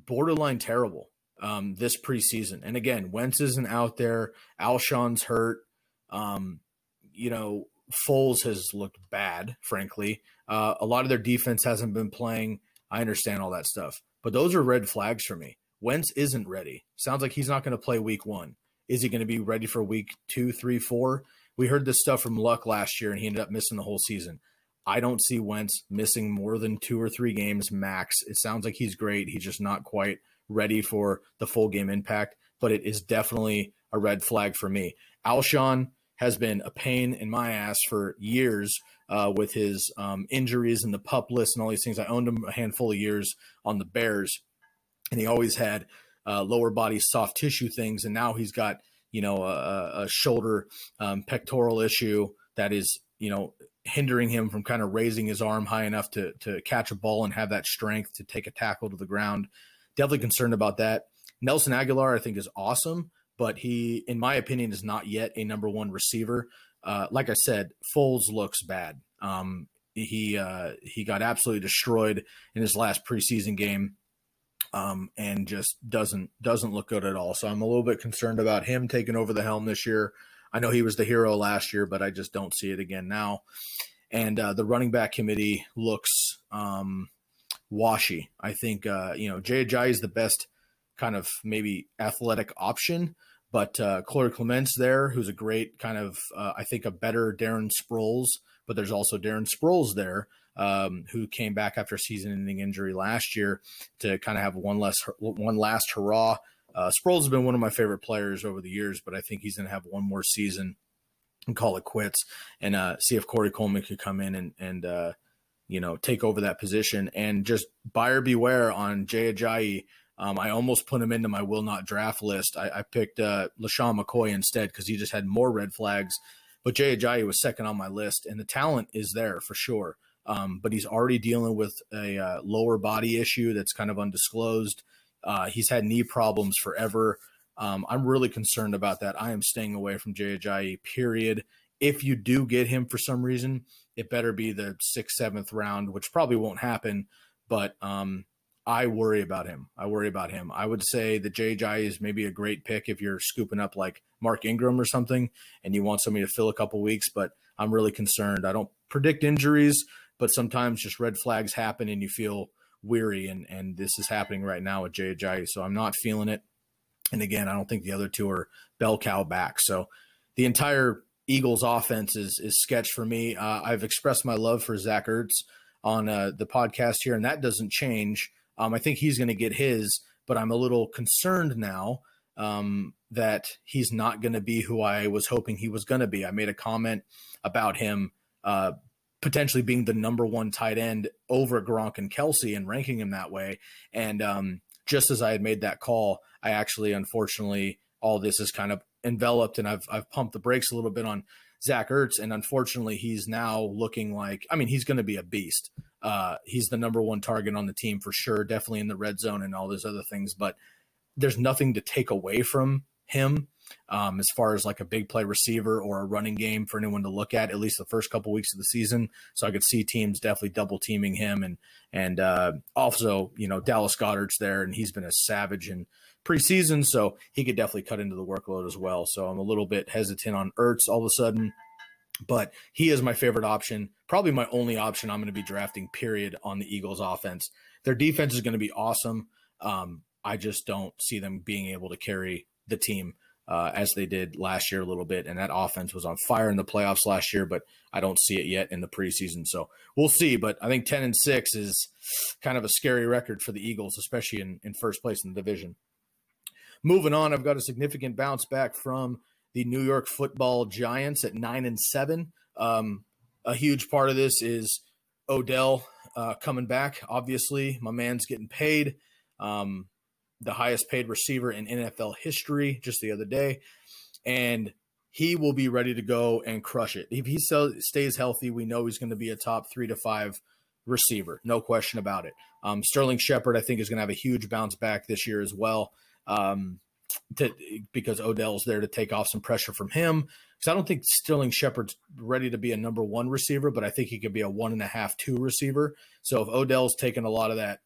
borderline terrible um, this preseason. And again, Wentz isn't out there. Alshon's hurt. Um, you know, Foles has looked bad, frankly. Uh, a lot of their defense hasn't been playing. I understand all that stuff, but those are red flags for me. Wentz isn't ready. Sounds like he's not going to play week one. Is he going to be ready for week two, three, four? We heard this stuff from Luck last year, and he ended up missing the whole season. I don't see Wentz missing more than two or three games max. It sounds like he's great. He's just not quite ready for the full game impact, but it is definitely a red flag for me. Alshon has been a pain in my ass for years uh, with his um, injuries and the pup list and all these things. I owned him a handful of years on the Bears, and he always had uh, lower body soft tissue things, and now he's got you know a, a shoulder um, pectoral issue that is you know hindering him from kind of raising his arm high enough to to catch a ball and have that strength to take a tackle to the ground. Definitely concerned about that. Nelson Agholor, I think, is awesome, but he, in my opinion, is not yet a number one receiver. Uh, like I said, Foles looks bad. Um, he uh, he got absolutely destroyed in his last preseason game, um, and just doesn't doesn't look good at all. So I'm a little bit concerned about him taking over the helm this year. I know he was the hero last year, but I just don't see it again now. And uh, the running back committee looks um, washy. I think uh, you know Jay Ajayi is the best kind of maybe athletic option, but uh, Corey Clements there, who's a great kind of uh, I think a better Darren Sproles, but there's also Darren Sproles there. Um, who came back after a season-ending injury last year to kind of have one less one last hurrah uh, Sproles has been one of my favorite players over the years, but I think he's going to have one more season and call it quits and uh, see if Corey Coleman could come in and, and uh, you know, take over that position. And just buyer beware on Jay Ajayi. Um, I almost put him into my will not draft list. I, I picked uh, LeSean McCoy instead because he just had more red flags. But Jay Ajayi was second on my list, and the talent is there for sure. Um, but he's already dealing with a uh, lower body issue that's kind of undisclosed. Uh, he's had knee problems forever. Um, I'm really concerned about that. I am staying away from Jay Ajayi, period. If you do get him for some reason, it better be the sixth, seventh round, which probably won't happen. But um, I worry about him. I worry about him. I would say that Ajayi is maybe a great pick if you're scooping up like Mark Ingram or something and you want somebody to fill a couple weeks. But I'm really concerned. I don't predict injuries, but sometimes just red flags happen and you feel weary, and and this is happening right now with Ajayi. So I'm not feeling it. And again, I don't think the other two are bell cow back. So the entire Eagles offense is is sketch for me. Uh, I've expressed my love for Zach Ertz on uh, the podcast here, and that doesn't change. Um, I think he's going to get his, but I'm a little concerned now um, that he's not going to be who I was hoping he was going to be. I made a comment about him uh, potentially being the number one tight end over Gronk and Kelce and ranking him that way. And um, just as I had made that call, I actually, unfortunately, all this is kind of enveloped and I've, I've pumped the brakes a little bit on Zach Ertz. And unfortunately, he's now looking like, I mean, he's going to be a beast. Uh, he's the number one target on the team for sure, definitely in the red zone and all those other things. But there's nothing to take away from him um, as far as like a big play receiver or a running game for anyone to look at at least the first couple weeks of the season. So I could see teams definitely double teaming him and and uh, also you know Dallas Goedert's there and he's been a savage in preseason, so he could definitely cut into the workload as well. So I'm a little bit hesitant on Ertz all of a sudden. But he is my favorite option, probably my only option I'm going to be drafting, period, on the Eagles offense. Their defense is going to be awesome. Um, I just don't see them being able to carry the team uh, as they did last year a little bit. And that offense was on fire in the playoffs last year, but I don't see it yet in the preseason. So we'll see. But I think 10 and 6 is kind of a scary record for the Eagles, especially in, in first place in the division. Moving on, I've got a significant bounce back from the New York football giants at 9 and 7. Um, a huge part of this is Odell uh, coming back. Obviously, my man's getting paid. Um, the highest paid receiver in NFL history just the other day. And he will be ready to go and crush it. If he stays healthy, we know he's going to be a top three to five receiver, no question about it. Um, Sterling Shepard, I think, is going to have a huge bounce back this year as well, um, to, because Odell's there to take off some pressure from him. Because I don't think Sterling Shepard's ready to be a number one receiver, but I think he could be a one and a half, two receiver. So if Odell's taking a lot of that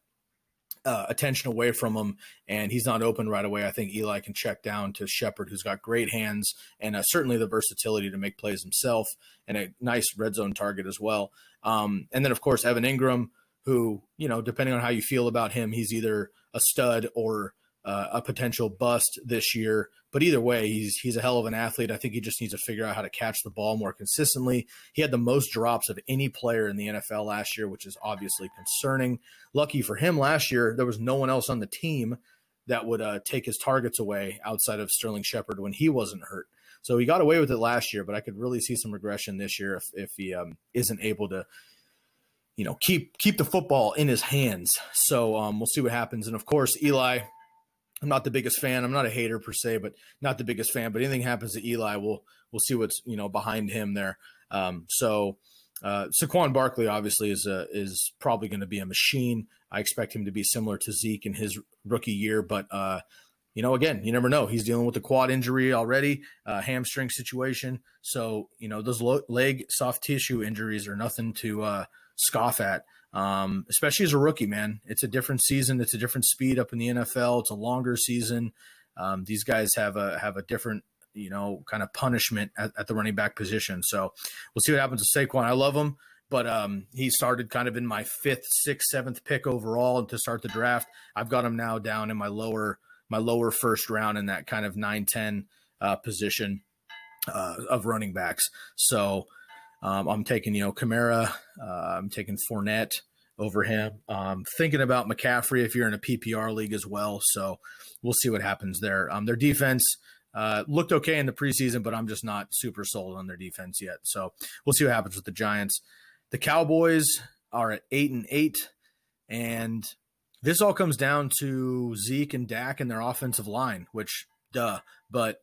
uh, attention away from him and he's not open right away, I think Eli can check down to Shepard, who's got great hands and uh, certainly the versatility to make plays himself and a nice red zone target as well. Um, and then, of course, Evan Engram, who, you know, depending on how you feel about him, he's either a stud or uh, a potential bust this year. But either way, he's he's a hell of an athlete. I think he just needs to figure out how to catch the ball more consistently. He had the most drops of any player in the NFL last year, which is obviously concerning. Lucky for him, last year there was no one else on the team that would uh, take his targets away outside of Sterling Shepard when he wasn't hurt. So he got away with it last year, but I could really see some regression this year if if he um, isn't able to you know keep keep the football in his hands. So um, we'll see what happens. And of course, Eli I'm not the biggest fan. I'm not a hater per se, but not the biggest fan. But anything happens to Eli, we'll we'll see what's you know behind him there. Um, so uh, Saquon Barkley obviously is a, is probably going to be a machine. I expect him to be similar to Zeke in his rookie year, but uh, you know, again, you never know. He's dealing with a quad injury already, uh, hamstring situation. So you know, those lo- leg soft tissue injuries are nothing to uh, scoff at um, especially as a rookie, man. It's a different season. It's a different speed up in the NFL. It's a longer season. Um, these guys have a have a different, you know, kind of punishment at, at, the running back position. So we'll see what happens to Saquon. I love him, but um, he started kind of in my fifth, sixth, seventh pick overall to start the draft. I've got him now down in my lower my lower first round in that kind of 9-10 uh, position uh, of running backs. So um, I'm taking, you know, Kamara. Uh, I'm taking Fournette over him. Um, thinking about McCaffrey if you're in a PPR league as well. So we'll see what happens there. Um, their defense uh, looked okay in the preseason, but I'm just not super sold on their defense yet. So we'll see what happens with the Giants. The Cowboys are at eight and eight, and this all comes down to Zeke and Dak and their offensive line, which duh, but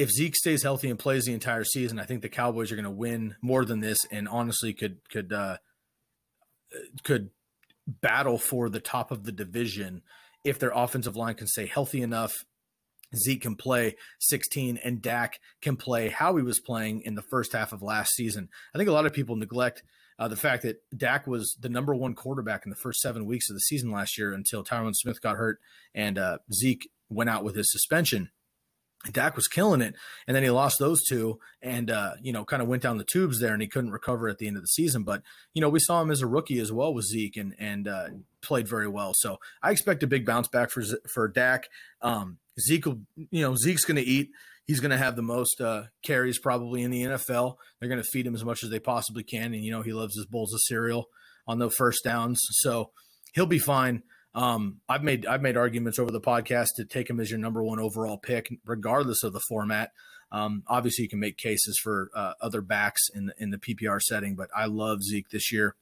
if Zeke stays healthy and plays the entire season, I think the Cowboys are going to win more than this, and honestly, could could uh, could battle for the top of the division if their offensive line can stay healthy enough. Zeke can play 16 and Dak can play how he was playing in the first half of last season. I think a lot of people neglect uh, the fact that Dak was the number one quarterback in the first seven weeks of the season last year until Tyron Smith got hurt and uh, Zeke went out with his suspension. Dak was killing it, and then he lost those two, and uh, you know, kind of went down the tubes there, and he couldn't recover at the end of the season. But you know, we saw him as a rookie as well with Zeke, and and uh, played very well. So I expect a big bounce back for for Dak. Um, Zeke, will, you know, Zeke's going to eat. He's going to have the most uh, carries probably in the NFL. They're going to feed him as much as they possibly can, and you know, he loves his bowls of cereal on the first downs, so he'll be fine. Um, I've made I've made arguments over the podcast to take him as your number one overall pick, regardless of the format. Um, obviously, you can make cases for uh, other backs in the, in the PPR setting, but I love Zeke this year,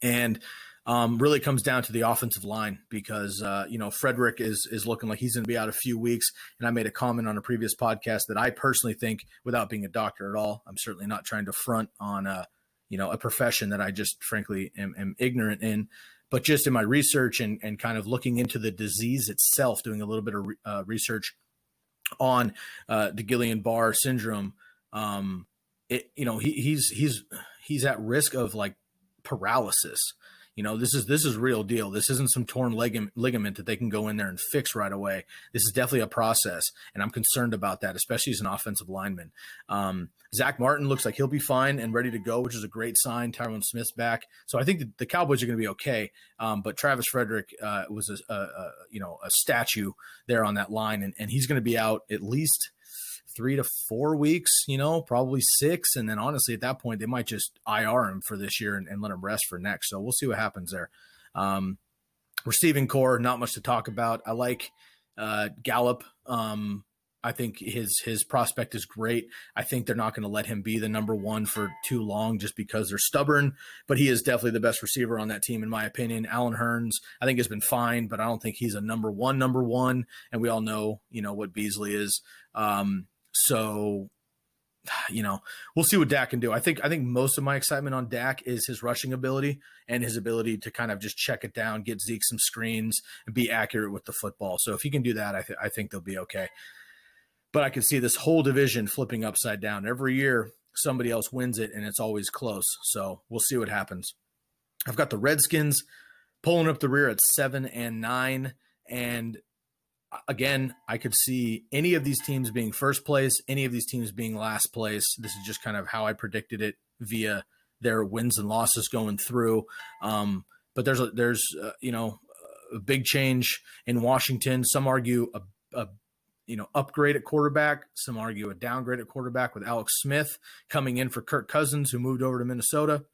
and um, really comes down to the offensive line because uh, you know Frederick is is looking like he's going to be out a few weeks, and I made a comment on a previous podcast that I personally think, without being a doctor at all, I'm certainly not trying to front on uh, you know a profession that I just frankly am, am ignorant in. But just in my research and, and kind of looking into the disease itself, doing a little bit of uh, research on uh, the Guillain-Barré syndrome, um, it, you know, he, he's he's he's at risk of like paralysis you know, this is this is real deal. This isn't some torn ligament, ligament that they can go in there and fix right away. This is definitely a process, and I'm concerned about that, especially as an offensive lineman. Um, Zach Martin looks like he'll be fine and ready to go, which is a great sign. Tyron Smith's back, so I think the, the Cowboys are going to be okay. Um, but Travis Frederick uh, was a, a, a, you know a statue there on that line, and, and he's going to be out at least three to four weeks, you know, probably six. And then honestly, at that point, they might just IR him for this year and, and let him rest for next. So we'll see what happens there. Um, receiving corps, not much to talk about. I like uh, Gallup. Um, I think his his prospect is great. I think they're not going to let him be the number one for too long just because they're stubborn. But he is definitely the best receiver on that team, in my opinion. Allen Hurns, I think, has been fine, but I don't think he's a number one, number one. And we all know, you know, what Beasley is. Um, so you know, we'll see what Dak can do. I think I think most of my excitement on Dak is his rushing ability and his ability to kind of just check it down, get Zeke some screens, and be accurate with the football. So if he can do that, I, th- I think they'll be okay. But I can see this whole division flipping upside down every year. Somebody else wins it, and it's always close. So we'll see what happens. I've got the Redskins pulling up the rear at seven and nine, and again, I could see any of these teams being first place, any of these teams being last place. This is just kind of how I predicted it via their wins and losses going through. Um, but there's a, there's uh, you know a big change in Washington. Some argue a, a you know upgrade at quarterback. Some argue a downgrade at quarterback with Alex Smith coming in for Kirk Cousins, who moved over to Minnesota.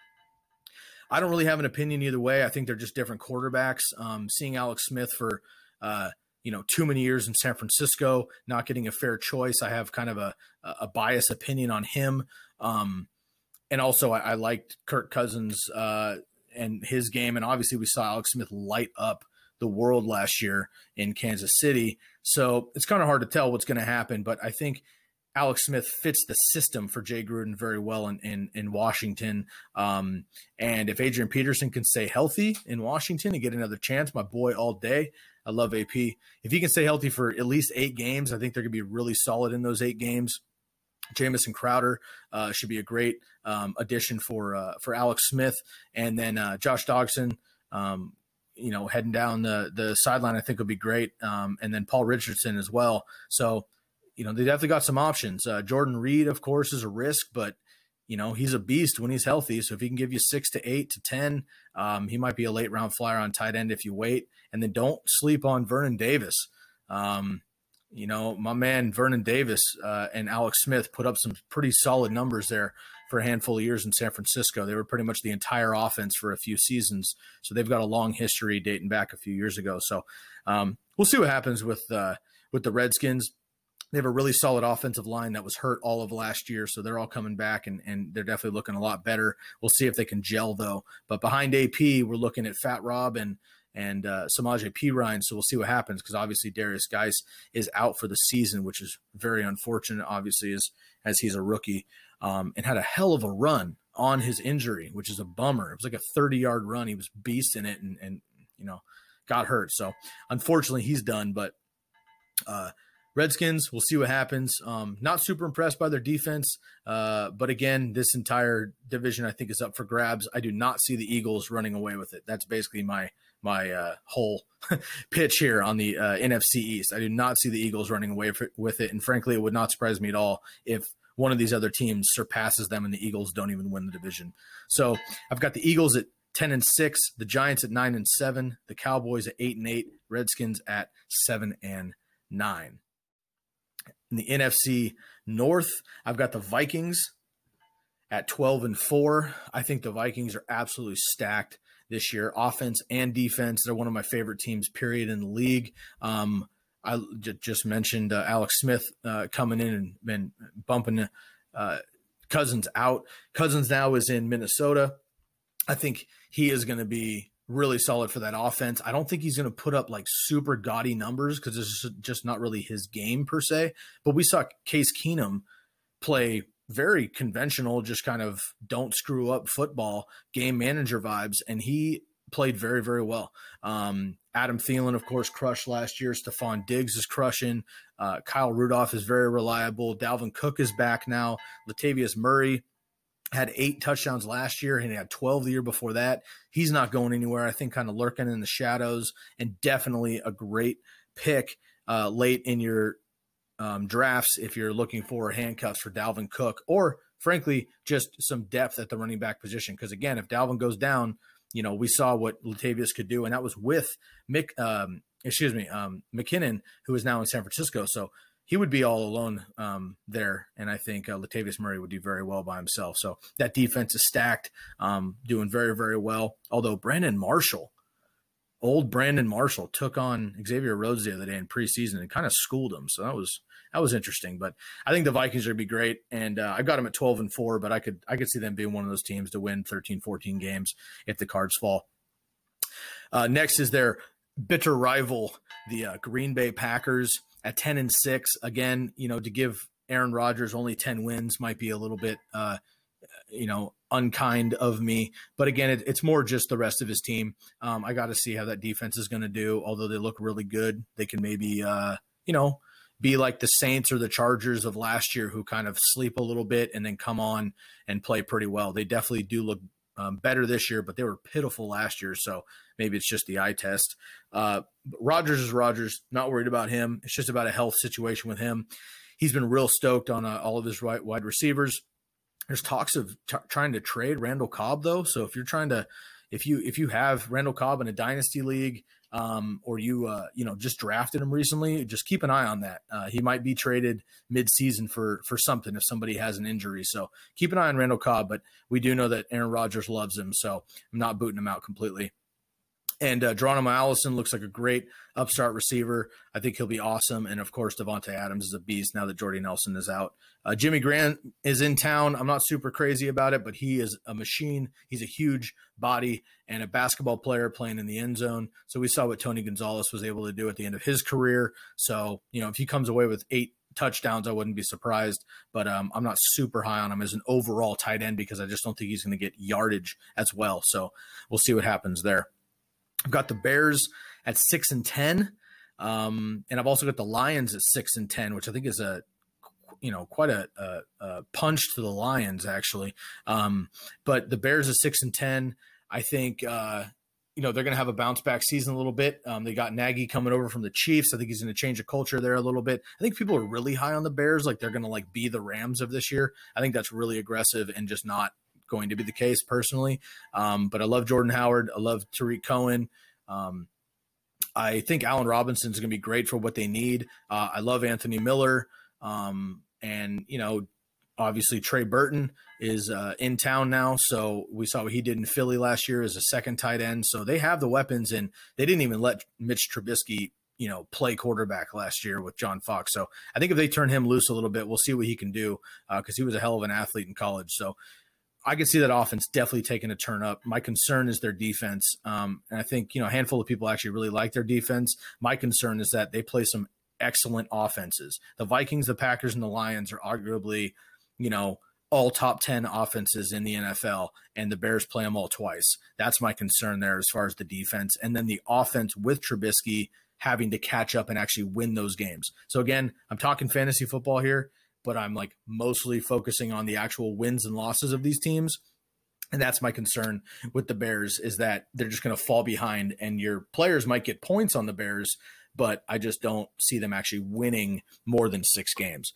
I don't really have an opinion either way. I think they're just different quarterbacks. Um, seeing Alex Smith for uh, you know too many years in San Francisco, not getting a fair choice. I have kind of a a biased opinion on him. Um, and also, I, I, liked Kirk Cousins uh, and his game, and obviously we saw Alex Smith light up the world last year in Kansas City. So it's kind of hard to tell what's going to happen, but I think Alex Smith fits the system for Jay Gruden very well in in, in Washington. Um, and if Adrian Peterson can stay healthy in Washington and get another chance, my boy all day, I love AP. If he can stay healthy for at least eight games, I think they're going to be really solid in those eight games. Jamison Crowder uh, should be a great um, addition for uh, for Alex Smith, and then uh, Josh Doctson. Um, you know, heading down the the sideline, I think would be great, um, and then Paul Richardson as well. So, you know, they definitely got some options. Uh, Jordan Reed, of course, is a risk, but you know he's a beast when he's healthy. So if he can give you six to eight to ten, um, he might be a late round flyer on tight end if you wait. And then don't sleep on Vernon Davis. Um, you know, my man Vernon Davis uh, and Alex Smith put up some pretty solid numbers there for a handful of years in San Francisco. They were pretty much the entire offense for a few seasons. So they've got a long history dating back a few years ago. So um, we'll see what happens with uh, with the Redskins they have a really solid offensive line that was hurt all of last year, so they're all coming back and, and they're definitely looking a lot better. We'll see if they can gel though. But behind AP, we're looking at Fat Rob and and uh, Samaje Perine, so we'll see what happens because obviously Derrius Guice is out for the season, which is very unfortunate. Obviously, as as he's a rookie um, and had a hell of a run on his injury, which is a bummer. It was like a 30 yard run. He was beast in it and and you know got hurt. So unfortunately, he's done. But uh, Redskins, we'll see what happens. Um, not super impressed by their defense, uh, but again, this entire division I think is up for grabs. I do not see the Eagles running away with it. That's basically my my uh, whole pitch here on the uh, NFC East. I do not see the Eagles running away with it, and frankly, it would not surprise me at all if one of these other teams surpasses them and the Eagles don't even win the division. So I've got the Eagles at ten and six, the Giants at nine and seven, the Cowboys at eight and eight, Redskins at seven and nine. In the NFC North, I've got the Vikings at 12 and 4. I think the Vikings are absolutely stacked this year, offense and defense. They're one of my favorite teams, period, in the league. Um, I j- just mentioned uh, Alex Smith uh, coming in and been bumping uh, Cousins out. Cousins now is in Minnesota. I think he is going to be really solid for that offense. I don't think he's going to put up like super gaudy numbers because this is just not really his game per se. But we saw Case Keenum play very conventional, just kind of don't screw up football, game manager vibes, and he played very, very well. Um, Adam Thielen, of course, crushed last year. Stefon Diggs is crushing. Uh, Kyle Rudolph is very reliable. Dalvin Cook is back now. Latavius Murray had eight touchdowns last year and he had 12 the year before that. He's not going anywhere. I think kind of lurking in the shadows and definitely a great pick uh, late in your um, drafts if you're looking for handcuffs for Dalvin Cook or frankly just some depth at the running back position. Because again, if Dalvin goes down, you know we saw what Latavius could do, and that was with Mick. Um, excuse me, um, McKinnon, who is now in San Francisco. So he would be all alone um, there, and I think uh, Latavius Murray would do very well by himself. So that defense is stacked, um, doing very very well. Although Brandon Marshall, old Brandon Marshall, took on Xavier Rhodes the other day in preseason and kind of schooled him. So that was that was interesting. But I think the Vikings are going to be great, and uh, I got them at 12 and four. But I could I could see them being one of those teams to win 13, 14 games if the cards fall. Uh, next is their bitter rival, the uh, Green Bay Packers at 10 and six. Again, you know, to give Aaron Rodgers only 10 wins might be a little bit, uh, you know, unkind of me. But again, it, it's more just the rest of his team. Um, I got to see how that defense is going to do. Although they look really good, they can maybe, uh, you know, be like the Saints or the Chargers of last year, who kind of sleep a little bit and then come on and play pretty well. They definitely do look um, better this year, but they were pitiful last year. So maybe it's just the eye test. Uh, Rodgers is Rodgers. Not worried about him. It's just about a health situation with him. He's been real stoked on uh, all of his right wide receivers. There's talks of t- trying to trade Randall Cobb though. So if you're trying to, if you if you have Randall Cobb in a dynasty league, um, or you uh, you know just drafted him recently, just keep an eye on that. Uh, he might be traded mid-season for for something if somebody has an injury. So keep an eye on Randall Cobb, but we do know that Aaron Rodgers loves him, so I'm not booting him out completely. And uh, Geronimo Allison looks like a great upstart receiver. I think he'll be awesome. And of course, Davante Adams is a beast now that Jordy Nelson is out. Uh, Jimmy Graham is in town. I'm not super crazy about it, but he is a machine. He's a huge body and a basketball player playing in the end zone. So we saw what Tony Gonzalez was able to do at the end of his career. So, you know, if he comes away with eight touchdowns, I wouldn't be surprised. But um, I'm not super high on him as an overall tight end because I just don't think he's going to get yardage as well. So we'll see what happens there. I've got the Bears at six and ten, um, and I've also got the Lions at six and ten, which I think is a you know quite a, a, a punch to the Lions actually. Um, but the Bears at six and ten, I think. Uh, you know they're going to have a bounce back season a little bit. Um, they got Nagy coming over from the Chiefs. I think he's going to change the culture there a little bit. I think people are really high on the Bears, like they're going to like be the Rams of this year. I think that's really aggressive and just not going to be the case personally. Um, but I love Jordan Howard. I love Tarik Cohen. Um, I think Allen Robinson is going to be great for what they need. Uh, I love Anthony Miller. Um, and, you know, obviously Trey Burton is uh, in town now. So we saw what he did in Philly last year as a second tight end. So they have the weapons, and they didn't even let Mitch Trubisky, you know, play quarterback last year with John Fox. So I think if they turn him loose a little bit, we'll see what he can do because uh, he was a hell of an athlete in college. So I can see that offense definitely taking a turn up. My concern is their defense. Um, and I think, you know, a handful of people actually really like their defense. My concern is that they play some excellent offenses. The Vikings, the Packers, and the Lions are arguably, you know, all top 10 offenses in the NFL, and the Bears play them all twice. That's my concern there as far as the defense. And then the offense with Trubisky having to catch up and actually win those games. So, again, I'm talking fantasy football here but I'm like mostly focusing on the actual wins and losses of these teams. And that's my concern with the Bears is that they're just going to fall behind and your players might get points on the Bears, but I just don't see them actually winning more than 6 games.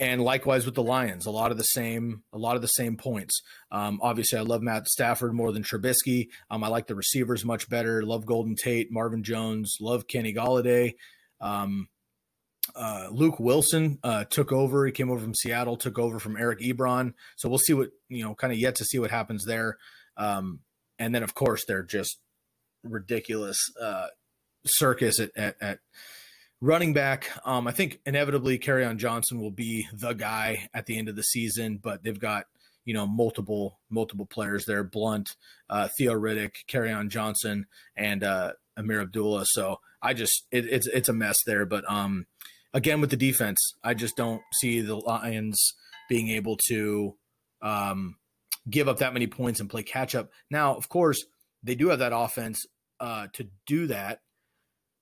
And likewise with the Lions, a lot of the same, a lot of the same points. Um, obviously, I love Matt Stafford more than Trubisky. Um, I like the receivers much better. Love Golden Tate, Marvin Jones. Love Kenny Golladay. Um, uh, Luke Wilson uh, took over. He came over from Seattle, took over from Eric Ebron. So we'll see what you know, kind of yet to see what happens there. Um, and then of course they're just ridiculous uh, circus at, at, at running back. Um, I think inevitably Kerryon Johnson will be the guy at the end of the season, but they've got you know multiple multiple players there: Blount, uh, Theo Riddick, Kerryon Johnson, and uh, Ameer Abdullah. So I just it, it's it's a mess there. But um, again with the defense, I just don't see the Lions being able to um, give up that many points and play catch up. Now, of course, they do have that offense uh, to do that.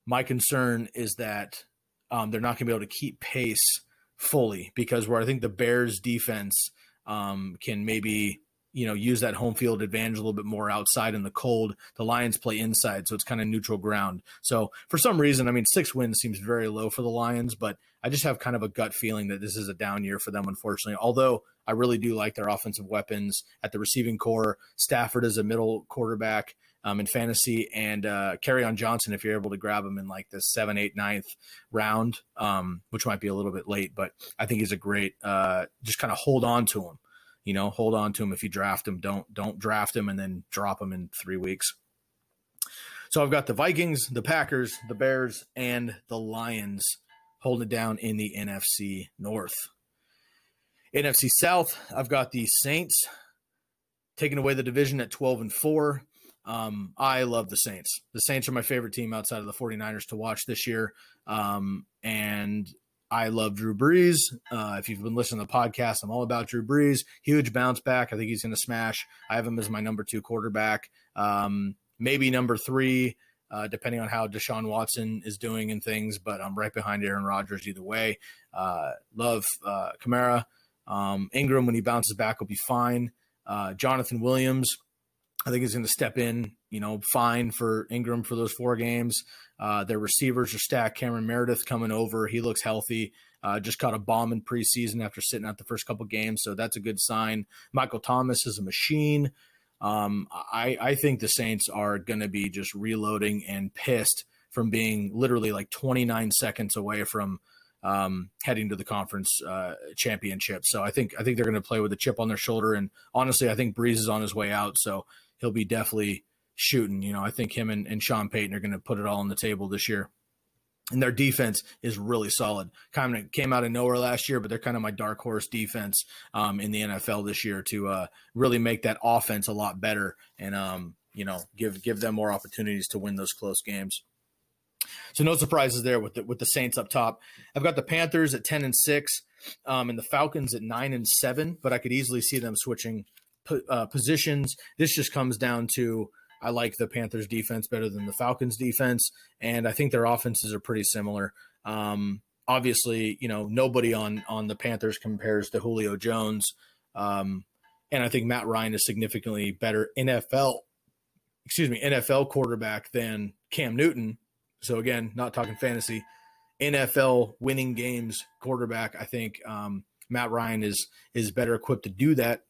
My concern is that um, they're not going to be able to keep pace fully because where I think the Bears defense um, can maybe you know use that home field advantage a little bit more outside in the cold. The lions play inside so it's kind of neutral ground. So for some reason i mean six wins seems very low for the lions but i just have kind of a gut feeling that this is a down year for them unfortunately. Although i really do like their offensive weapons at the receiving corps. Stafford is a middle quarterback um, in fantasy and uh, Kerryon Johnson if you're able to grab him in like the seven, eight, ninth round, um, which might be a little bit late, but I think he's a great. Uh, just kind of hold on to him you know, hold on to him if you draft him. Don't don't draft him and then drop him in three weeks. So I've got the Vikings, the Packers, the Bears, and the Lions holding it down in the NFC North. NFC South, I've got the Saints taking away the division at 12 and 4. Um, I love the Saints. The Saints are my favorite team outside of the 49ers to watch this year. Um, and I love Drew Brees. Uh, if you've been listening to the podcast, I'm all about Drew Brees. Huge bounce back. I think he's going to smash. I have him as my number two quarterback. Um, maybe number three, uh, depending on how Deshaun Watson is doing and things, but I'm right behind Aaron Rodgers either way. Uh, love uh, Kamara. Um, Ingram, when he bounces back, will be fine. Uh, Jonathan Williams, I think he's going to step in, you know, fine for Ingram for those four games. Uh, their receivers are stacked. Cameron Meredith coming over. He looks healthy. Uh, just caught a bomb in preseason after sitting out the first couple games, so that's a good sign. Michael Thomas is a machine. Um, I, I think the Saints are going to be just reloading and pissed from being literally like 29 seconds away from um, heading to the conference uh, championship. So I think I think they're going to play with a chip on their shoulder. And honestly, I think Brees is on his way out, so he'll be definitely shooting. You know, I think him and, and Sean Payton are going to put it all on the table this year. And their defense is really solid. Kind of came out of nowhere last year, but they're kind of my dark horse defense um, in the NFL this year to uh, really make that offense a lot better and um, you know give give them more opportunities to win those close games. So no surprises there with the, with the Saints up top. I've got the Panthers at ten and six, um, and the Falcons at nine and seven. But I could easily see them switching uh, positions. This just comes down to I like the Panthers defense better than the Falcons defense, and I think their offenses are pretty similar. Um, obviously, you know nobody on on the Panthers compares to Julio Jones, um, and I think Matt Ryan is significantly better NFL, excuse me, NFL quarterback than Cam Newton. So again, not talking fantasy, NFL winning games quarterback. I think um, Matt Ryan is is better equipped to do that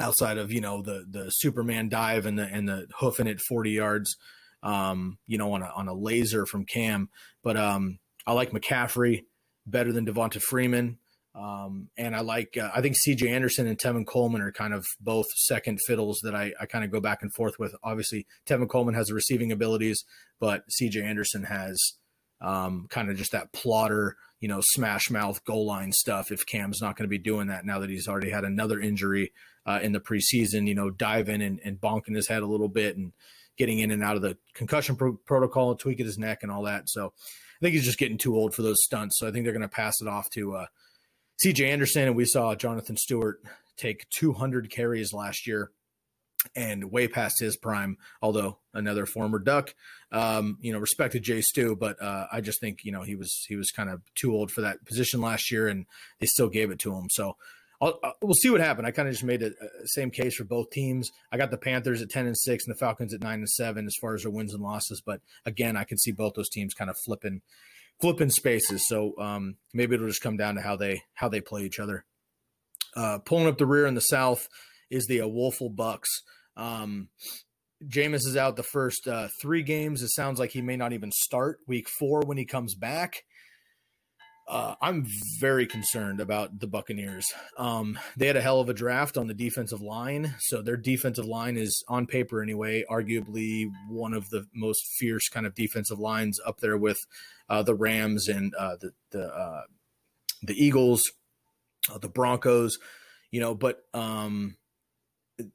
outside of you know the the Superman dive and the and the hoofing it 40 yards, um, you know, on a on a laser from Cam. But um, I like McCaffrey better than Devonta Freeman. Um, and I like, uh, I think CJ Anderson and Tevin Coleman are kind of both second fiddles that I, I kind of go back and forth with. Obviously, Tevin Coleman has the receiving abilities, but CJ Anderson has um, kind of just that plotter, you know, smash mouth goal line stuff. If Cam's not going to be doing that now that he's already had another injury uh, in the preseason, you know, diving and, and bonking his head a little bit and getting in and out of the concussion pro- protocol, and tweaking his neck and all that. So I think he's just getting too old for those stunts. So I think they're going to pass it off to uh, CJ Anderson. And we saw Jonathan Stewart take 200 carries last year and way past his prime. Although another former Duck, um, you know, respected Jay Stu, but uh, I just think you know he was he was kind of too old for that position last year, and they still gave it to him. So. I'll, I'll, we'll see what happened. I kind of just made the same case for both teams. I got the Panthers at ten and six, and the Falcons at nine and seven as far as their wins and losses. But again, I can see both those teams kind of flipping, flipping spaces. So um, maybe it'll just come down to how they how they play each other. Uh, pulling up the rear in the South is the uh, Bucs. Um, Jameis is out the first uh, three games. It sounds like he may not even start week four when he comes back. Uh, I'm very concerned about the Buccaneers. Um, they had a hell of a draft on the defensive line, so their defensive line is, on paper anyway, arguably one of the most fierce kind of defensive lines up there with uh, the Rams and uh, the the uh, the Eagles, uh, the Broncos. You know, but um,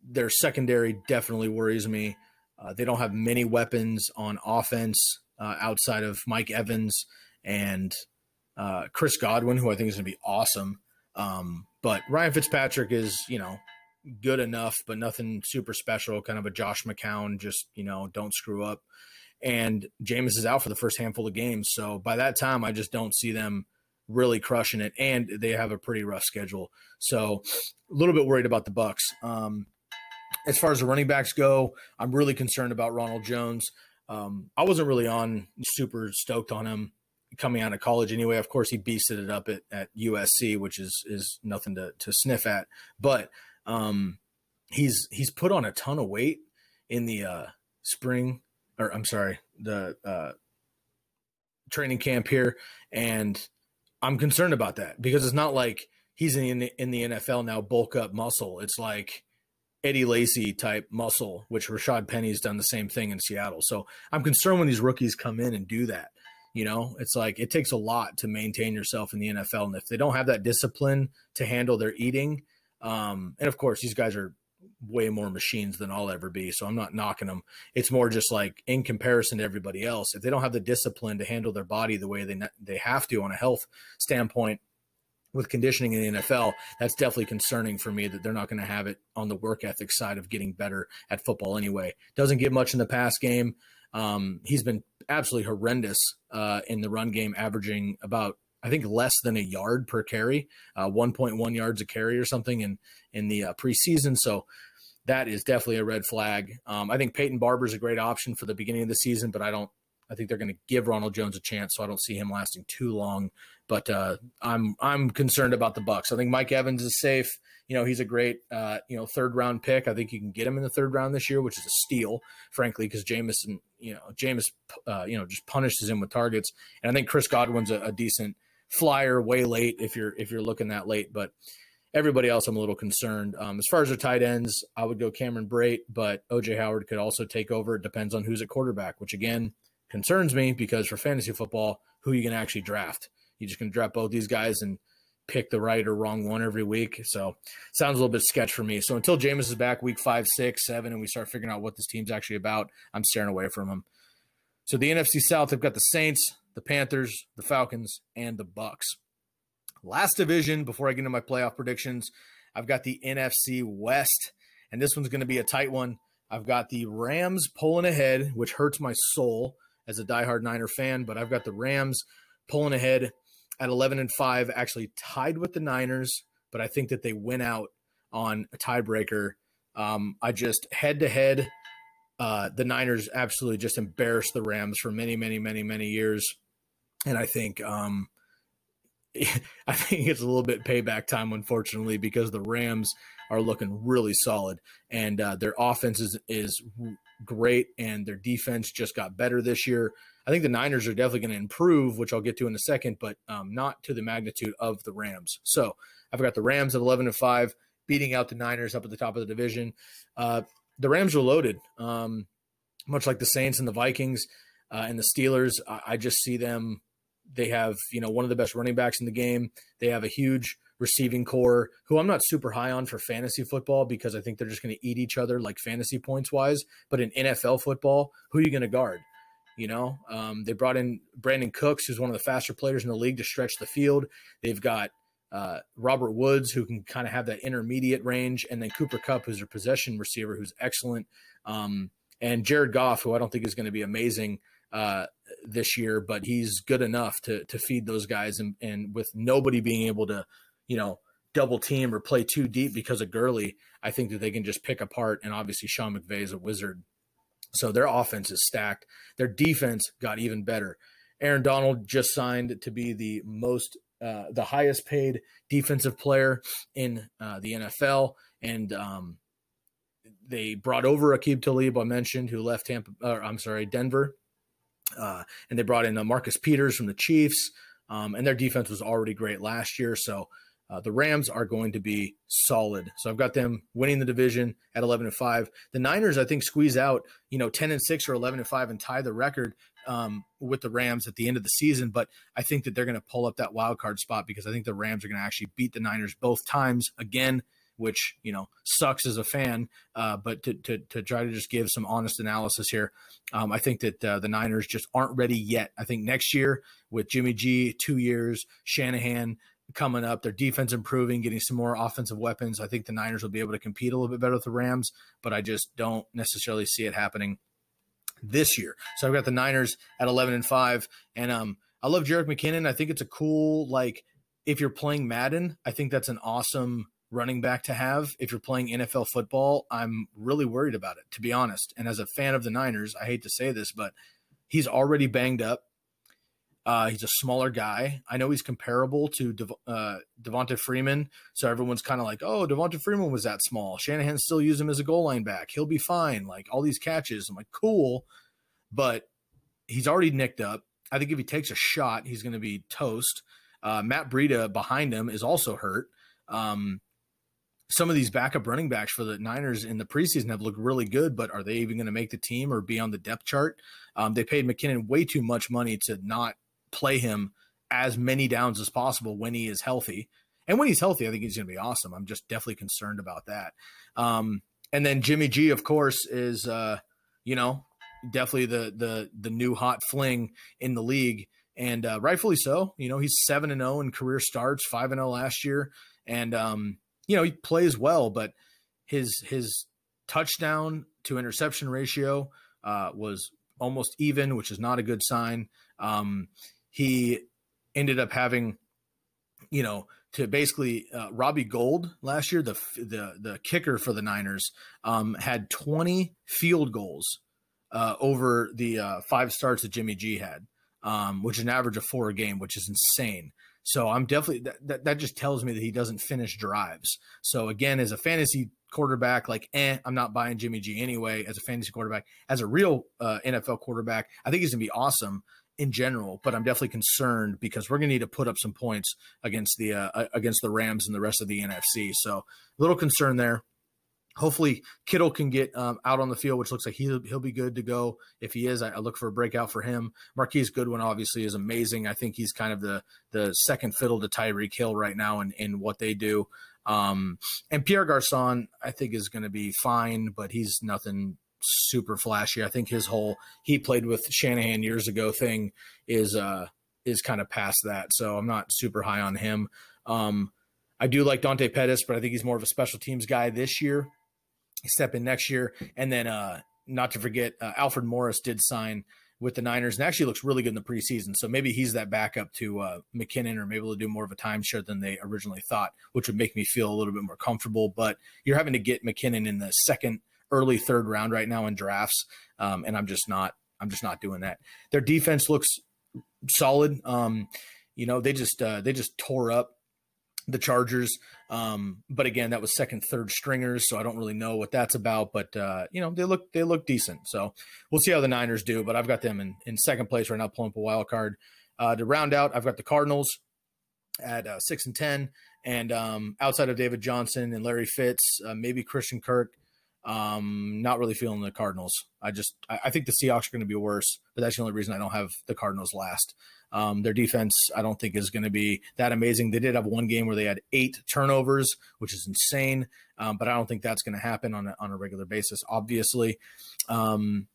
their secondary definitely worries me. Uh, they don't have many weapons on offense uh, outside of Mike Evans and uh, Chris Godwin, who I think is going to be awesome. Um, but Ryan Fitzpatrick is, you know, good enough, but nothing super special. Kind of a Josh McCown, just you know, don't screw up. And Jameis is out for the first handful of games, so by that time, I just don't see them really crushing it, and they have a pretty rough schedule. So a little bit worried about the Bucs. Um, as far as the running backs go, I'm really concerned about Ronald Jones. Um, I wasn't really on super stoked on him coming out of college anyway. Of course, he beasted it up at, at USC, which is is nothing to, to sniff at. But um, he's he's put on a ton of weight in the uh, spring, or I'm sorry, the uh, training camp here, and I'm concerned about that because it's not like he's in the, in the NFL now bulk up muscle. It's like Eddie Lacy type muscle, which Rashaad Penny's done the same thing in Seattle. So I'm concerned when these rookies come in and do that. You know, it's like it takes a lot to maintain yourself in the NFL. And if they don't have that discipline to handle their eating, um, and of course, these guys are way more machines than I'll ever be. So I'm not knocking them. It's more just like in comparison to everybody else, if they don't have the discipline to handle their body the way they they have to on a health standpoint with conditioning in the NFL, that's definitely concerning for me that they're not going to have it on the work ethic side of getting better at football anyway. Doesn't give much in the pass game. Um, he's been absolutely horrendous uh, in the run game, averaging about I think less than a yard per carry, uh, 1.1 yards a carry or something in in the uh, preseason. So that is definitely a red flag. Um, I think Peyton Barber is a great option for the beginning of the season, but I don't. I think they're going to give Ronald Jones a chance, so I don't see him lasting too long. But uh, I'm I'm concerned about the Bucs. I think Mike Evans is safe. You know, he's a great uh, you know third round pick. I think you can get him in the third round this year, which is a steal, frankly, because Jamison, you know, Jameis, uh, you know, just punishes him with targets. And I think Chris Godwin's a, a decent flyer way late if you're if you're looking that late. But everybody else, I'm a little concerned. Um, as far as the tight ends, I would go Cameron Brate, but OJ Howard could also take over. It depends on who's at quarterback, which again concerns me because for fantasy football, who you to actually draft? You just to draft both these guys and pick the right or wrong one every week. So sounds a little bit sketch for me. So until Jameis is back week five, six, seven, and we start figuring out what this team's actually about, I'm staring away from him. So the NFC South, they've got the Saints, the Panthers, the Falcons, and the Bucs. Last division before I get into my playoff predictions, I've got the NFC West, and this one's going to be a tight one. I've got the Rams pulling ahead, which hurts my soul as a diehard Niner fan, but I've got the Rams pulling ahead at 11 and 5, actually tied with the Niners, but I think that they win out on a tiebreaker. Um, I just head to head, the Niners absolutely just embarrassed the Rams for many, many, many, many years and I think um, I think it's a little bit payback time, unfortunately, because the Rams are looking really solid, and uh, their offense is is great, and their defense just got better this year. I think the Niners are definitely going to improve, which I'll get to in a second, but um, not to the magnitude of the Rams. So I've got the Rams at eleven and five, beating out the Niners up at the top of the division. Uh, the Rams are loaded, um, much like the Saints and the Vikings uh, and the Steelers. I, I just see them they have, you know, one of the best running backs in the game. They have a huge receiving corps who I'm not super high on for fantasy football because I think they're just going to eat each other like fantasy points wise. But in NFL football, who are you going to guard? You know, um, they brought in Brandin Cooks, who's one of the faster players in the league to stretch the field. They've got uh, Robert Woods, who can kind of have that intermediate range, and then Cooper Kupp, who's a possession receiver, who's excellent. Um, and Jared Goff, who I don't think is going to be amazing uh, this year, but he's good enough to to feed those guys, and, and with nobody being able to, you know, double team or play too deep because of Gurley, I think that they can just pick apart. And obviously, Sean McVay is a wizard, so their offense is stacked. Their defense got even better. Aaron Donald just signed to be the most, uh, the highest paid defensive player in uh, the NFL, and um, they brought over Aqib Talib, I mentioned, who left Tampa. Or, I'm sorry, Denver uh, and they brought in uh, Marcus Peters from the Chiefs, um, and their defense was already great last year. So uh, the Rams are going to be solid. So I've got them winning the division at 11 and 5. The Niners, I think, squeeze out, you know, 10 and 6 or 11 and 5 and tie the record um, with the Rams at the end of the season. But I think that they're going to pull up that wild card spot because I think the Rams are going to actually beat the Niners both times again which you know sucks as a fan. Uh, but to, to, to try to just give some honest analysis here, um, I think that uh, the Niners just aren't ready yet. I think next year with Jimmy G, two years, Shanahan coming up, their defense improving, getting some more offensive weapons. I think the Niners will be able to compete a little bit better with the Rams, but I just don't necessarily see it happening this year. So I've got the Niners at 11 and 5 and um I love Jerick McKinnon. I think it's a cool like if you're playing Madden, I think that's an awesome running back to have if you're playing NFL football. I'm really worried about it, to be honest. And as a fan of the Niners, I hate to say this, but he's already banged up. Uh, he's a smaller guy. I know he's comparable to De- uh, Devonta Freeman, so everyone's kind of like, "Oh, Devonta Freeman was that small." Shanahan still use him as a goal line back. He'll be fine. Like all these catches, I'm like, cool, but he's already nicked up. I think if he takes a shot, he's going to be toast. Uh, Matt Breida behind him is also hurt. Um, some of these backup running backs for the Niners in the preseason have looked really good, but are they even going to make the team or be on the depth chart? Um, they paid McKinnon way too much money to not play him as many downs as possible when he is healthy. And when he's healthy, I think he's going to be awesome. I'm just definitely concerned about that. Um, and then Jimmy G, of course, is uh, you know definitely the the the new hot fling in the league, and uh, rightfully so. You know he's seven and zero in career starts, five and zero last year, and um, you know he plays well, but his his touchdown to interception ratio uh, was almost even, which is not a good sign. Um, he ended up having, you know, to basically uh, Robbie Gould last year, the the the kicker for the Niners, um, had 20 field goals uh, over the uh, five starts that Jimmy G had, um, which is an average of four a game, which is insane. So I'm definitely that, that, that just tells me that he doesn't finish drives. So again, as a fantasy quarterback, like eh, I'm not buying Jimmy G anyway. As a fantasy quarterback, as a real uh, NFL quarterback, I think he's gonna be awesome in general, but I'm definitely concerned because we're going to need to put up some points against the uh, against the Rams and the rest of the NFC. So a little concern there. Hopefully, Kittle can get um, out on the field, which looks like he'll he'll be good to go. If he is, I, I, look for a breakout for him. Marquise Goodwin obviously is amazing. I think he's kind of the the second fiddle to Tyreek Hill right now in in what they do. Um, and Pierre Garcon, I think, is going to be fine, but he's nothing super flashy. I think his whole he played with Shanahan years ago thing is uh is kind of past that. So I'm not super high on him. Um I do like Dante Pettis, but I think he's more of a special teams guy this year. Step in next year, and then uh not to forget uh, Alfred Morris did sign with the Niners and actually looks really good in the preseason. So maybe he's that backup to uh, McKinnon or maybe to do more of a timeshare than they originally thought, which would make me feel a little bit more comfortable. But you're having to get McKinnon in the second early third round right now in drafts, um, and I'm just not I'm just not doing that. Their defense looks solid. Um, you know, they just uh, they just tore up the Chargers. Um, but again, that was second, third stringers, so I don't really know what that's about. But uh, you know, they look they look decent. So we'll see how the Niners do. But I've got them in, in second place right now, pulling up a wild card. Uh, to round out, I've got the Cardinals at uh, six and ten, and um, outside of David Johnson and Larry Fitz, uh, maybe Christian Kirk. Um, not really feeling the Cardinals. I just I, I think the Seahawks are going to be worse, but that's the only reason I don't have the Cardinals last. Um, their defense, I don't think, is going to be that amazing. They did have one game where they had eight turnovers, which is insane, um, but I don't think that's going to happen on a, on a regular basis. Obviously, um,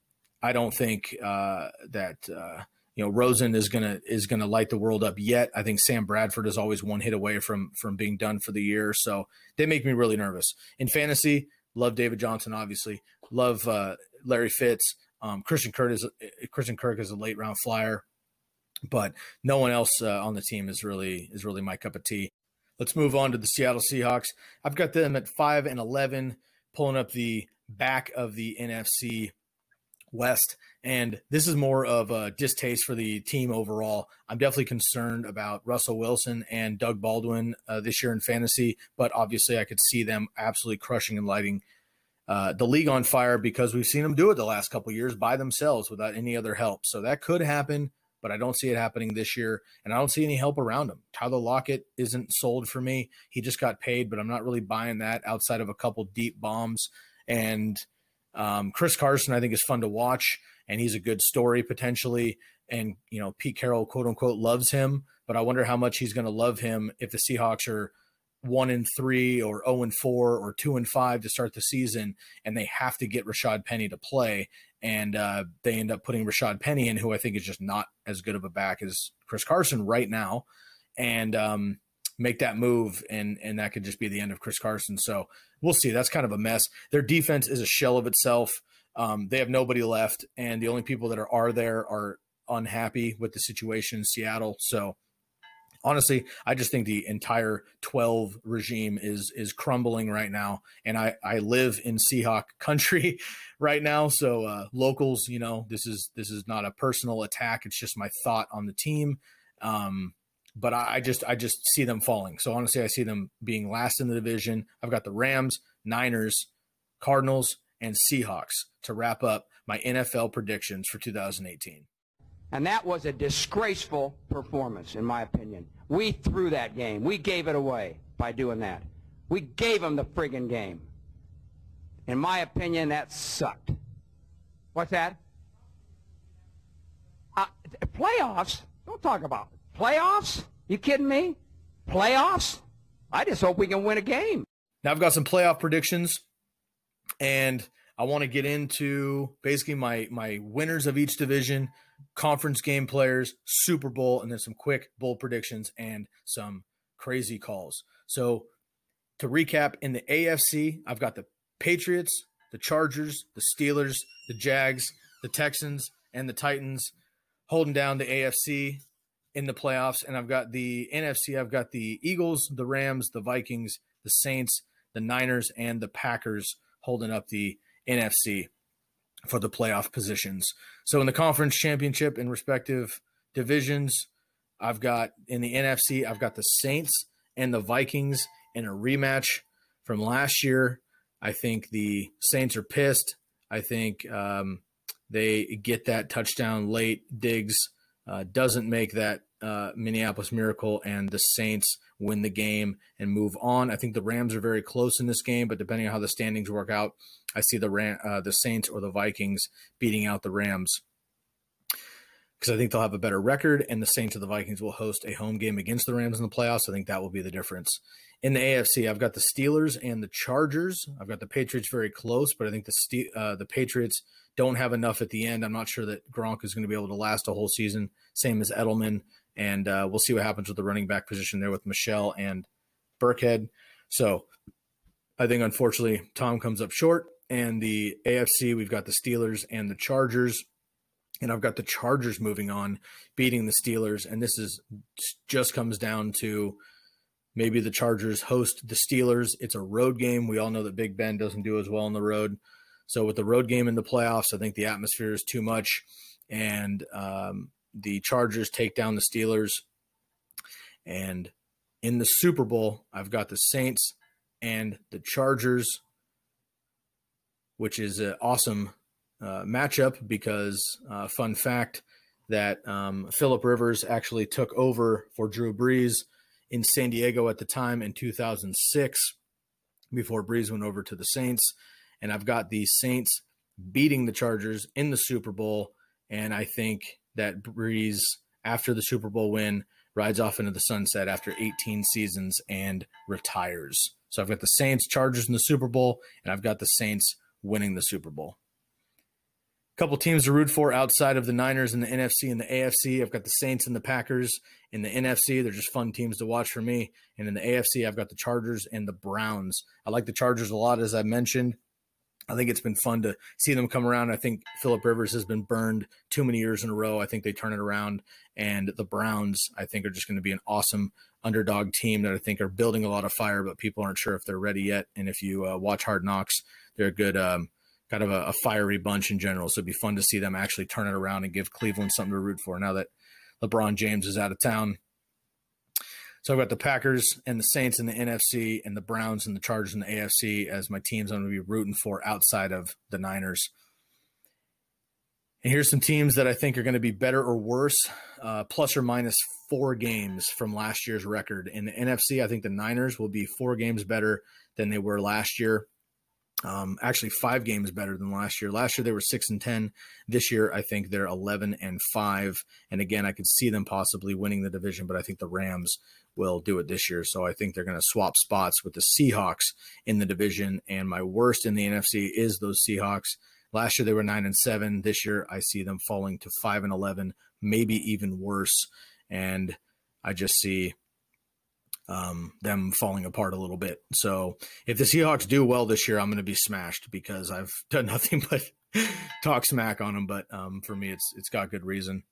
I don't think uh, that uh, you know Rosen is gonna is gonna light the world up yet. I think Sam Bradford is always one hit away from from being done for the year, so they make me really nervous in fantasy. Love David Johnson, obviously. Love uh, Larry Fitz. Um, Christian Kirk is Christian Kirk is a late round flyer, but no one else uh, on the team is really is really my cup of tea. Let's move on to the Seattle Seahawks. I've got them at five and eleven, pulling up the back of the NFC West. And this is more of a distaste for the team overall. I'm definitely concerned about Russell Wilson and Doug Baldwin uh, this year in fantasy, but obviously I could see them absolutely crushing and lighting uh, the league on fire because we've seen them do it the last couple years by themselves without any other help. So that could happen, but I don't see it happening this year, and I don't see any help around him. Tyler Lockett isn't sold for me. He just got paid, but I'm not really buying that outside of a couple deep bombs. And um, Chris Carson, I think, is fun to watch and he's a good story potentially. And you know, Pete Carroll, quote unquote, loves him, but I wonder how much he's going to love him if the Seahawks are one and three or zero oh and four or two and five to start the season, and they have to get Rashaad Penny to play, and uh, they end up putting Rashaad Penny in, who I think is just not as good of a back as Chris Carson right now, and um, make that move, and and that could just be the end of Chris Carson. So we'll see. That's kind of a mess. Their defense is a shell of itself. Um, they have nobody left, and the only people that are, are there are unhappy with the situation in Seattle. So honestly, I just think the entire 12 regime is is crumbling right now. And I I live in Seahawk country right now, so uh, locals, you know, this is this is not a personal attack. It's just my thought on the team. Um, but I, just I just see them falling. So honestly, I see them being last in the division. I've got the Rams, Niners, Cardinals, and Seahawks to wrap up my NFL predictions for 2018. And that was a disgraceful performance, in my opinion. We threw that game. We gave it away by doing that. We gave them the friggin' game. In my opinion, that sucked. What's that? Uh, playoffs? Don't talk about playoffs. You kidding me? Playoffs? I just hope we can win a game. Now I've got some playoff predictions, and I want to get into basically my my winners of each division, conference game players, Super Bowl, and then some quick bowl predictions and some crazy calls. So to recap, in the AFC, I've got the Patriots, the Chargers, the Steelers, the Jags, the Texans, and the Titans holding down the AFC in the playoffs. And I've got the NFC, I've got the Eagles, the Rams, the Vikings, the Saints, the Niners, and the Packers holding up the NFC for the playoff positions. So in the conference championship in respective divisions, I've got in the NFC, I've got the Saints and the Vikings in a rematch from last year. I think the Saints are pissed. I think um, they get that touchdown late. Diggs uh, doesn't make that uh, Minneapolis Miracle, and the Saints win the game and move on. I think the Rams are very close in this game, but depending on how the standings work out, I see the Ram, uh, the Saints or the Vikings beating out the Rams because I think they'll have a better record, and the Saints or the Vikings will host a home game against the Rams in the playoffs. I think that will be the difference. In the AFC, I've got the Steelers and the Chargers. I've got the Patriots very close, but I think the uh, the Patriots don't have enough at the end. I'm not sure that Gronk is going to be able to last a whole season. Same as Edelman, and uh, we'll see what happens with the running back position there with Michel and Burkhead. So I think unfortunately Tom comes up short. And the AFC, we've got the Steelers and the Chargers and I've got the Chargers moving on, beating the Steelers, and this is just comes down to maybe the Chargers host the Steelers. It's a road game. We all know that Big Ben doesn't do as well on the road, so with the road game in the playoffs, I think the atmosphere is too much, and um, the Chargers take down the Steelers. And in the Super Bowl, I've got the Saints and the Chargers, which is an awesome uh, matchup because, uh, fun fact, that um, Philip Rivers actually took over for Drew Brees in San Diego at the time in 2006 before Brees went over to the Saints. And I've got the Saints beating the Chargers in the Super Bowl. And I think that Brees, after the Super Bowl win, rides off into the sunset after 18 seasons and retires. So I've got the Saints, Chargers in the Super Bowl, and I've got the Saints winning the Super Bowl couple teams to root for outside of the Niners and the NFC and the AFC. I've got the Saints and the Packers in the NFC. They're just fun teams to watch for me. And in the AFC, I've got the Chargers and the Browns. I like the Chargers a lot, as I mentioned. I think it's been fun to see them come around. I think Philip Rivers has been burned too many years in a row. I think they turn it around. And the Browns, I think, are just going to be an awesome underdog team that I think are building a lot of fire, but people aren't sure if they're ready yet. And if you uh, watch Hard Knocks, they're a good um, kind of a, a, fiery bunch in general. So it'd be fun to see them actually turn it around and give Cleveland something to root for now that LeBron James is out of town. So I've got the Packers and the Saints in the NFC and the Browns and the Chargers in the AFC as my teams I'm going to be rooting for outside of the Niners. And here's some teams that I think are going to be better or worse, uh, plus or minus four games from last year's record. In the NFC, I think the Niners will be four games better than they were last year. Um, actually, five games better than last year. Last year they were six and ten. This year, I think they're eleven and five. And again, I could see them possibly winning the division, but I think the Rams will do it this year. So I think they're going to swap spots with the Seahawks in the division. And my worst in the NFC is those Seahawks. Last year they were nine and seven. This year I see them falling to five and eleven, maybe even worse. And I just see um, them falling apart a little bit. So if the Seahawks do well this year, I'm going to be smashed because I've done nothing but talk smack on them. But um, for me, it's it's got good reason.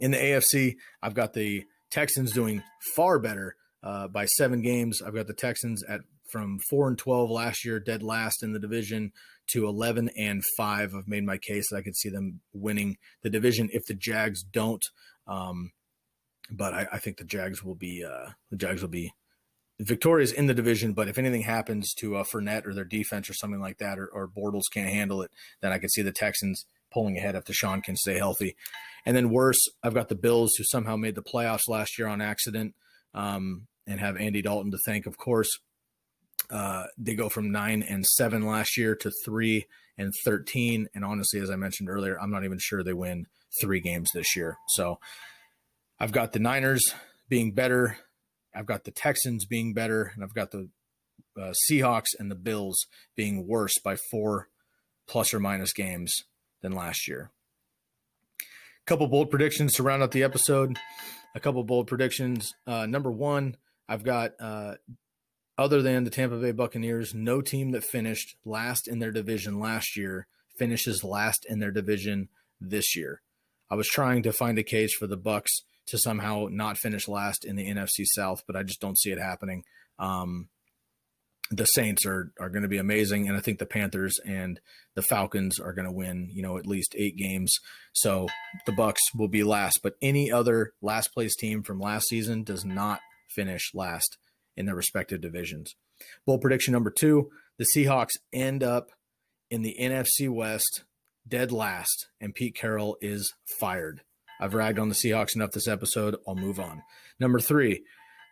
In the AFC, I've got the Texans doing far better uh, by seven games. I've got the Texans at from four and twelve last year, dead last in the division, to eleven and five. I've made my case that I could see them winning the division if the Jags don't. Um, but I, I, think the Jags will be uh, the Jags will be victorious in the division. But if anything happens to uh, Fournette or their defense or something like that, or, or Bortles can't handle it, then I could see the Texans pulling ahead if Deshaun can stay healthy. And then worse, I've got the Bills who somehow made the playoffs last year on accident um, and have Andy Dalton to thank, of course. Uh, they go from nine and seven last year to three and 13. And honestly, as I mentioned earlier, I'm not even sure they win three games this year. So I've got the Niners being better. I've got the Texans being better, and I've got the uh, Seahawks and the Bills being worse by four plus or minus games than last year. A couple bold predictions to round out the episode. A couple bold predictions. Uh, number one, I've got uh, other than the Tampa Bay Buccaneers, no team that finished last in their division last year finishes last in their division this year. I was trying to find a case for the Bucs to somehow not finish last in the NFC South, but I just don't see it happening. Um, the Saints are are going to be amazing, and I think the Panthers and the Falcons are going to win. You know, at least eight games. So the Bucs will be last, but any other last place team from last season does not finish last in their respective divisions. Bold prediction number two: the Seahawks end up in the NFC West dead last, and Pete Carroll is fired. I've ragged on the Seahawks enough this episode. I'll move on. Number three,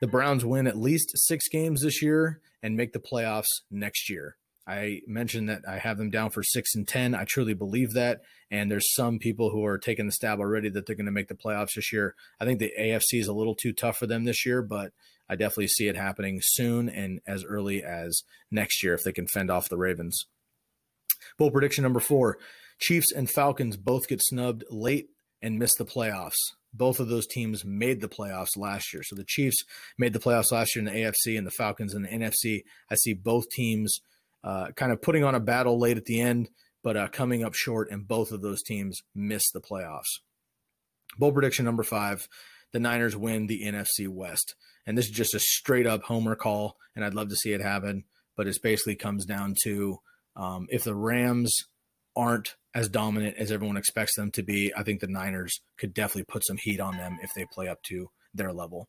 the Browns win at least six games this year and make the playoffs next year. I mentioned that I have them down for six and 10. I truly believe that. And there's some people who are taking the stab already that they're going to make the playoffs this year. I think the AFC is a little too tough for them this year, but I definitely see it happening soon and as early as next year if they can fend off the Ravens. Bold prediction number four Chiefs and Falcons both get snubbed late and miss the playoffs both of those teams made the playoffs last year. So the Chiefs made the playoffs last year in the AFC and the Falcons in the NFC. I see both teams uh, kind of putting on a battle late at the end, but uh, coming up short, and both of those teams miss the playoffs. Bold prediction number five the Niners win the NFC West. And this is just a straight up homer call, and I'd love to see it happen. But it basically comes down to um, if the Rams aren't as dominant as everyone expects them to be, I think the Niners could definitely put some heat on them if they play up to their level.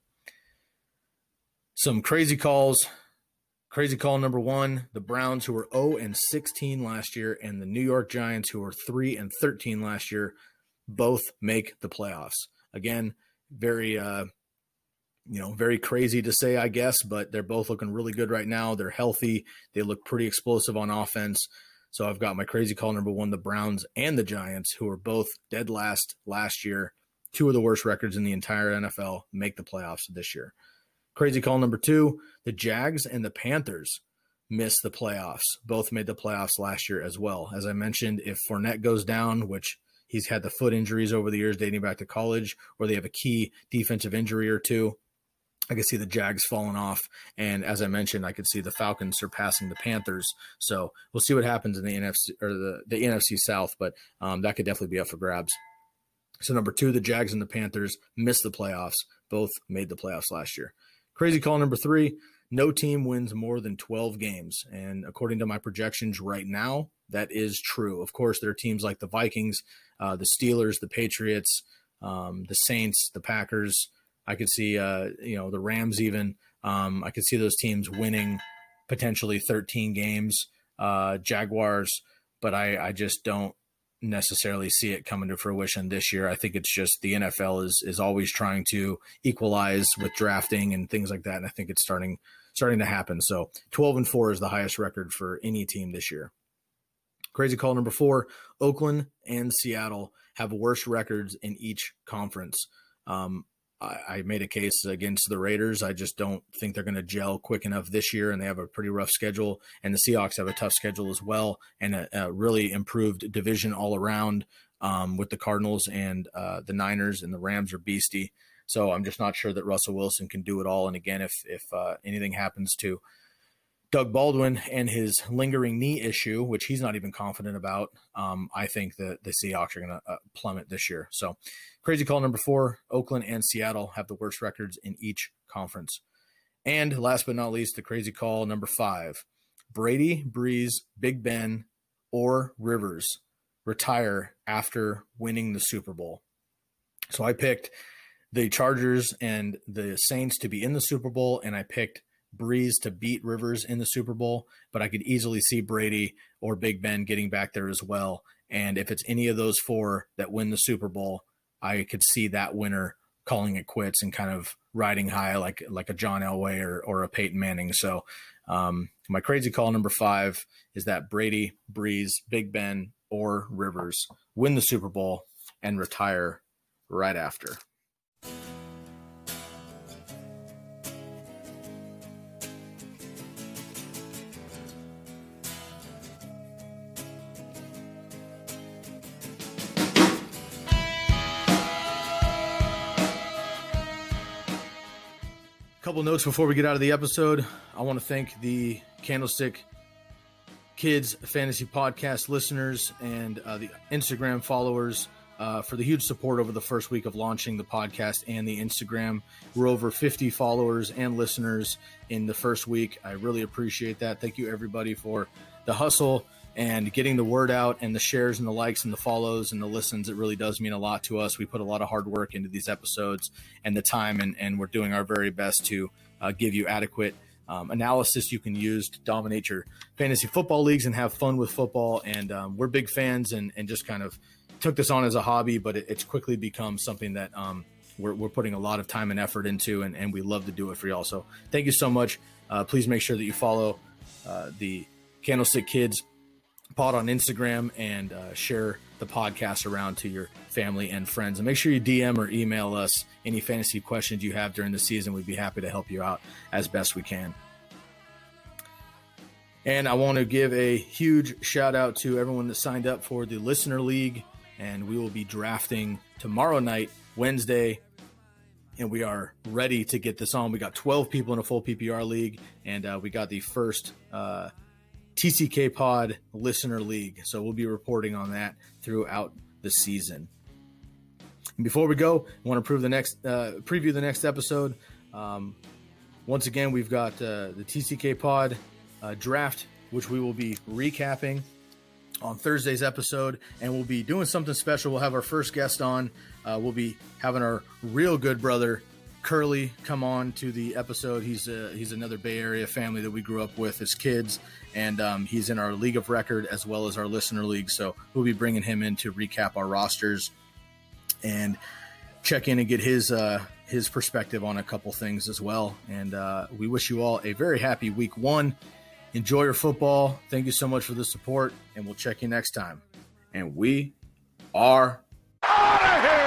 Some crazy calls. Crazy call number one: the Browns, who were 0 and 16 last year, and the New York Giants, who were 3 and 13 last year, both make the playoffs. Again, very uh, you know, very crazy to say, I guess, but they're both looking really good right now. They're healthy. They look pretty explosive on offense. So I've got my crazy call number one, the Browns and the Giants, who are both dead last last year, two of the worst records in the entire NFL, make the playoffs this year. Crazy call number two, the Jags and the Panthers miss the playoffs. Both made the playoffs last year as well. As I mentioned, if Fournette goes down, which he's had the foot injuries over the years dating back to college, or they have a key defensive injury or two, I could see the Jags falling off, and as I mentioned, I could see the Falcons surpassing the Panthers. So we'll see what happens in the NFC or the, the NFC South, but um, that could definitely be up for grabs. So number two, the Jags and the Panthers missed the playoffs. Both made the playoffs last year. Crazy call number three: no team wins more than 12 games, and according to my projections right now, that is true. Of course, there are teams like the Vikings, uh, the Steelers, the Patriots, um, the Saints, the Packers I could see, uh, you know, the Rams even. Um, I could see those teams winning potentially 13 games. Uh, Jaguars, but I, I just don't necessarily see it coming to fruition this year. I think it's just the NFL is is always trying to equalize with drafting and things like that, and I think it's starting starting to happen. So 12 and four is the highest record for any team this year. Crazy call number four: Oakland and Seattle have worse records in each conference. Um, I, I made a case against the Raiders. I just don't think they're going to gel quick enough this year, and they have a pretty rough schedule. And the Seahawks have a tough schedule as well, and a, a really improved division all around um, with the Cardinals and uh, the Niners, and the Rams are beastie. So I'm just not sure that Russell Wilson can do it all. And again, if if uh, anything happens to Doug Baldwin and his lingering knee issue, which he's not even confident about, um, I think that the Seahawks are going to uh, plummet this year. So, crazy call number four Oakland and Seattle have the worst records in each conference. And last but not least, the crazy call number five Brady, Brees, Big Ben, or Rivers retire after winning the Super Bowl. So, I picked the Chargers and the Saints to be in the Super Bowl, and I picked Brees to beat Rivers in the Super Bowl, but I could easily see Brady or Big Ben getting back there as well. And if it's any of those four that win the Super Bowl, I could see that winner calling it quits and kind of riding high like like a John Elway or, or a Peyton Manning. So um, my crazy call number five is that Brady, Brees, Big Ben, or Rivers win the Super Bowl and retire right after. Couple notes before we get out of the episode. I want to thank the Candlestick Kids Fantasy Podcast listeners and uh, the Instagram followers uh, for the huge support over the first week of launching the podcast and the Instagram. We're over 50 followers and listeners in the first week. I really appreciate that. Thank you, everybody, for the hustle and getting the word out and the shares and the likes and the follows and the listens. It really does mean a lot to us. We put a lot of hard work into these episodes and the time, and, and we're doing our very best to uh, give you adequate. Um, analysis you can use to dominate your fantasy football leagues and have fun with football. And um, we're big fans and, and just kind of took this on as a hobby, but it, it's quickly become something that um, we're, we're, putting a lot of time and effort into, and, and, we love to do it for y'all. So thank you so much. Uh, please make sure that you follow uh, the Candlestick Kids pod on Instagram and uh, share the podcast around to your family and friends. And make sure you DM or email us any fantasy questions you have during the season. We'd be happy to help you out as best we can. And I want to give a huge shout out to everyone that signed up for the Listener League and we will be drafting tomorrow night, Wednesday. And we are ready to get this on. We got 12 people in a full PPR league, and uh, we got the first uh, TCK Pod Listener League. So we'll be reporting on that throughout the season. And before we go, I want to prove the next uh, preview the next episode. Um, once again, we've got uh, the TCK Pod uh, draft, which we will be recapping on Thursday's episode, and we'll be doing something special. We'll have our first guest on. Uh, we'll be having our real good brother Curly come on to the episode. He's a, he's another Bay Area family that we grew up with as kids, and um, he's in our league of record as well as our listener league. So we'll be bringing him in to recap our rosters and check in and get his uh, his perspective on a couple things as well. And uh, we wish you all a very happy week one Enjoy your football. Thank you so much for the support, and we'll check you next time. And we are out of here.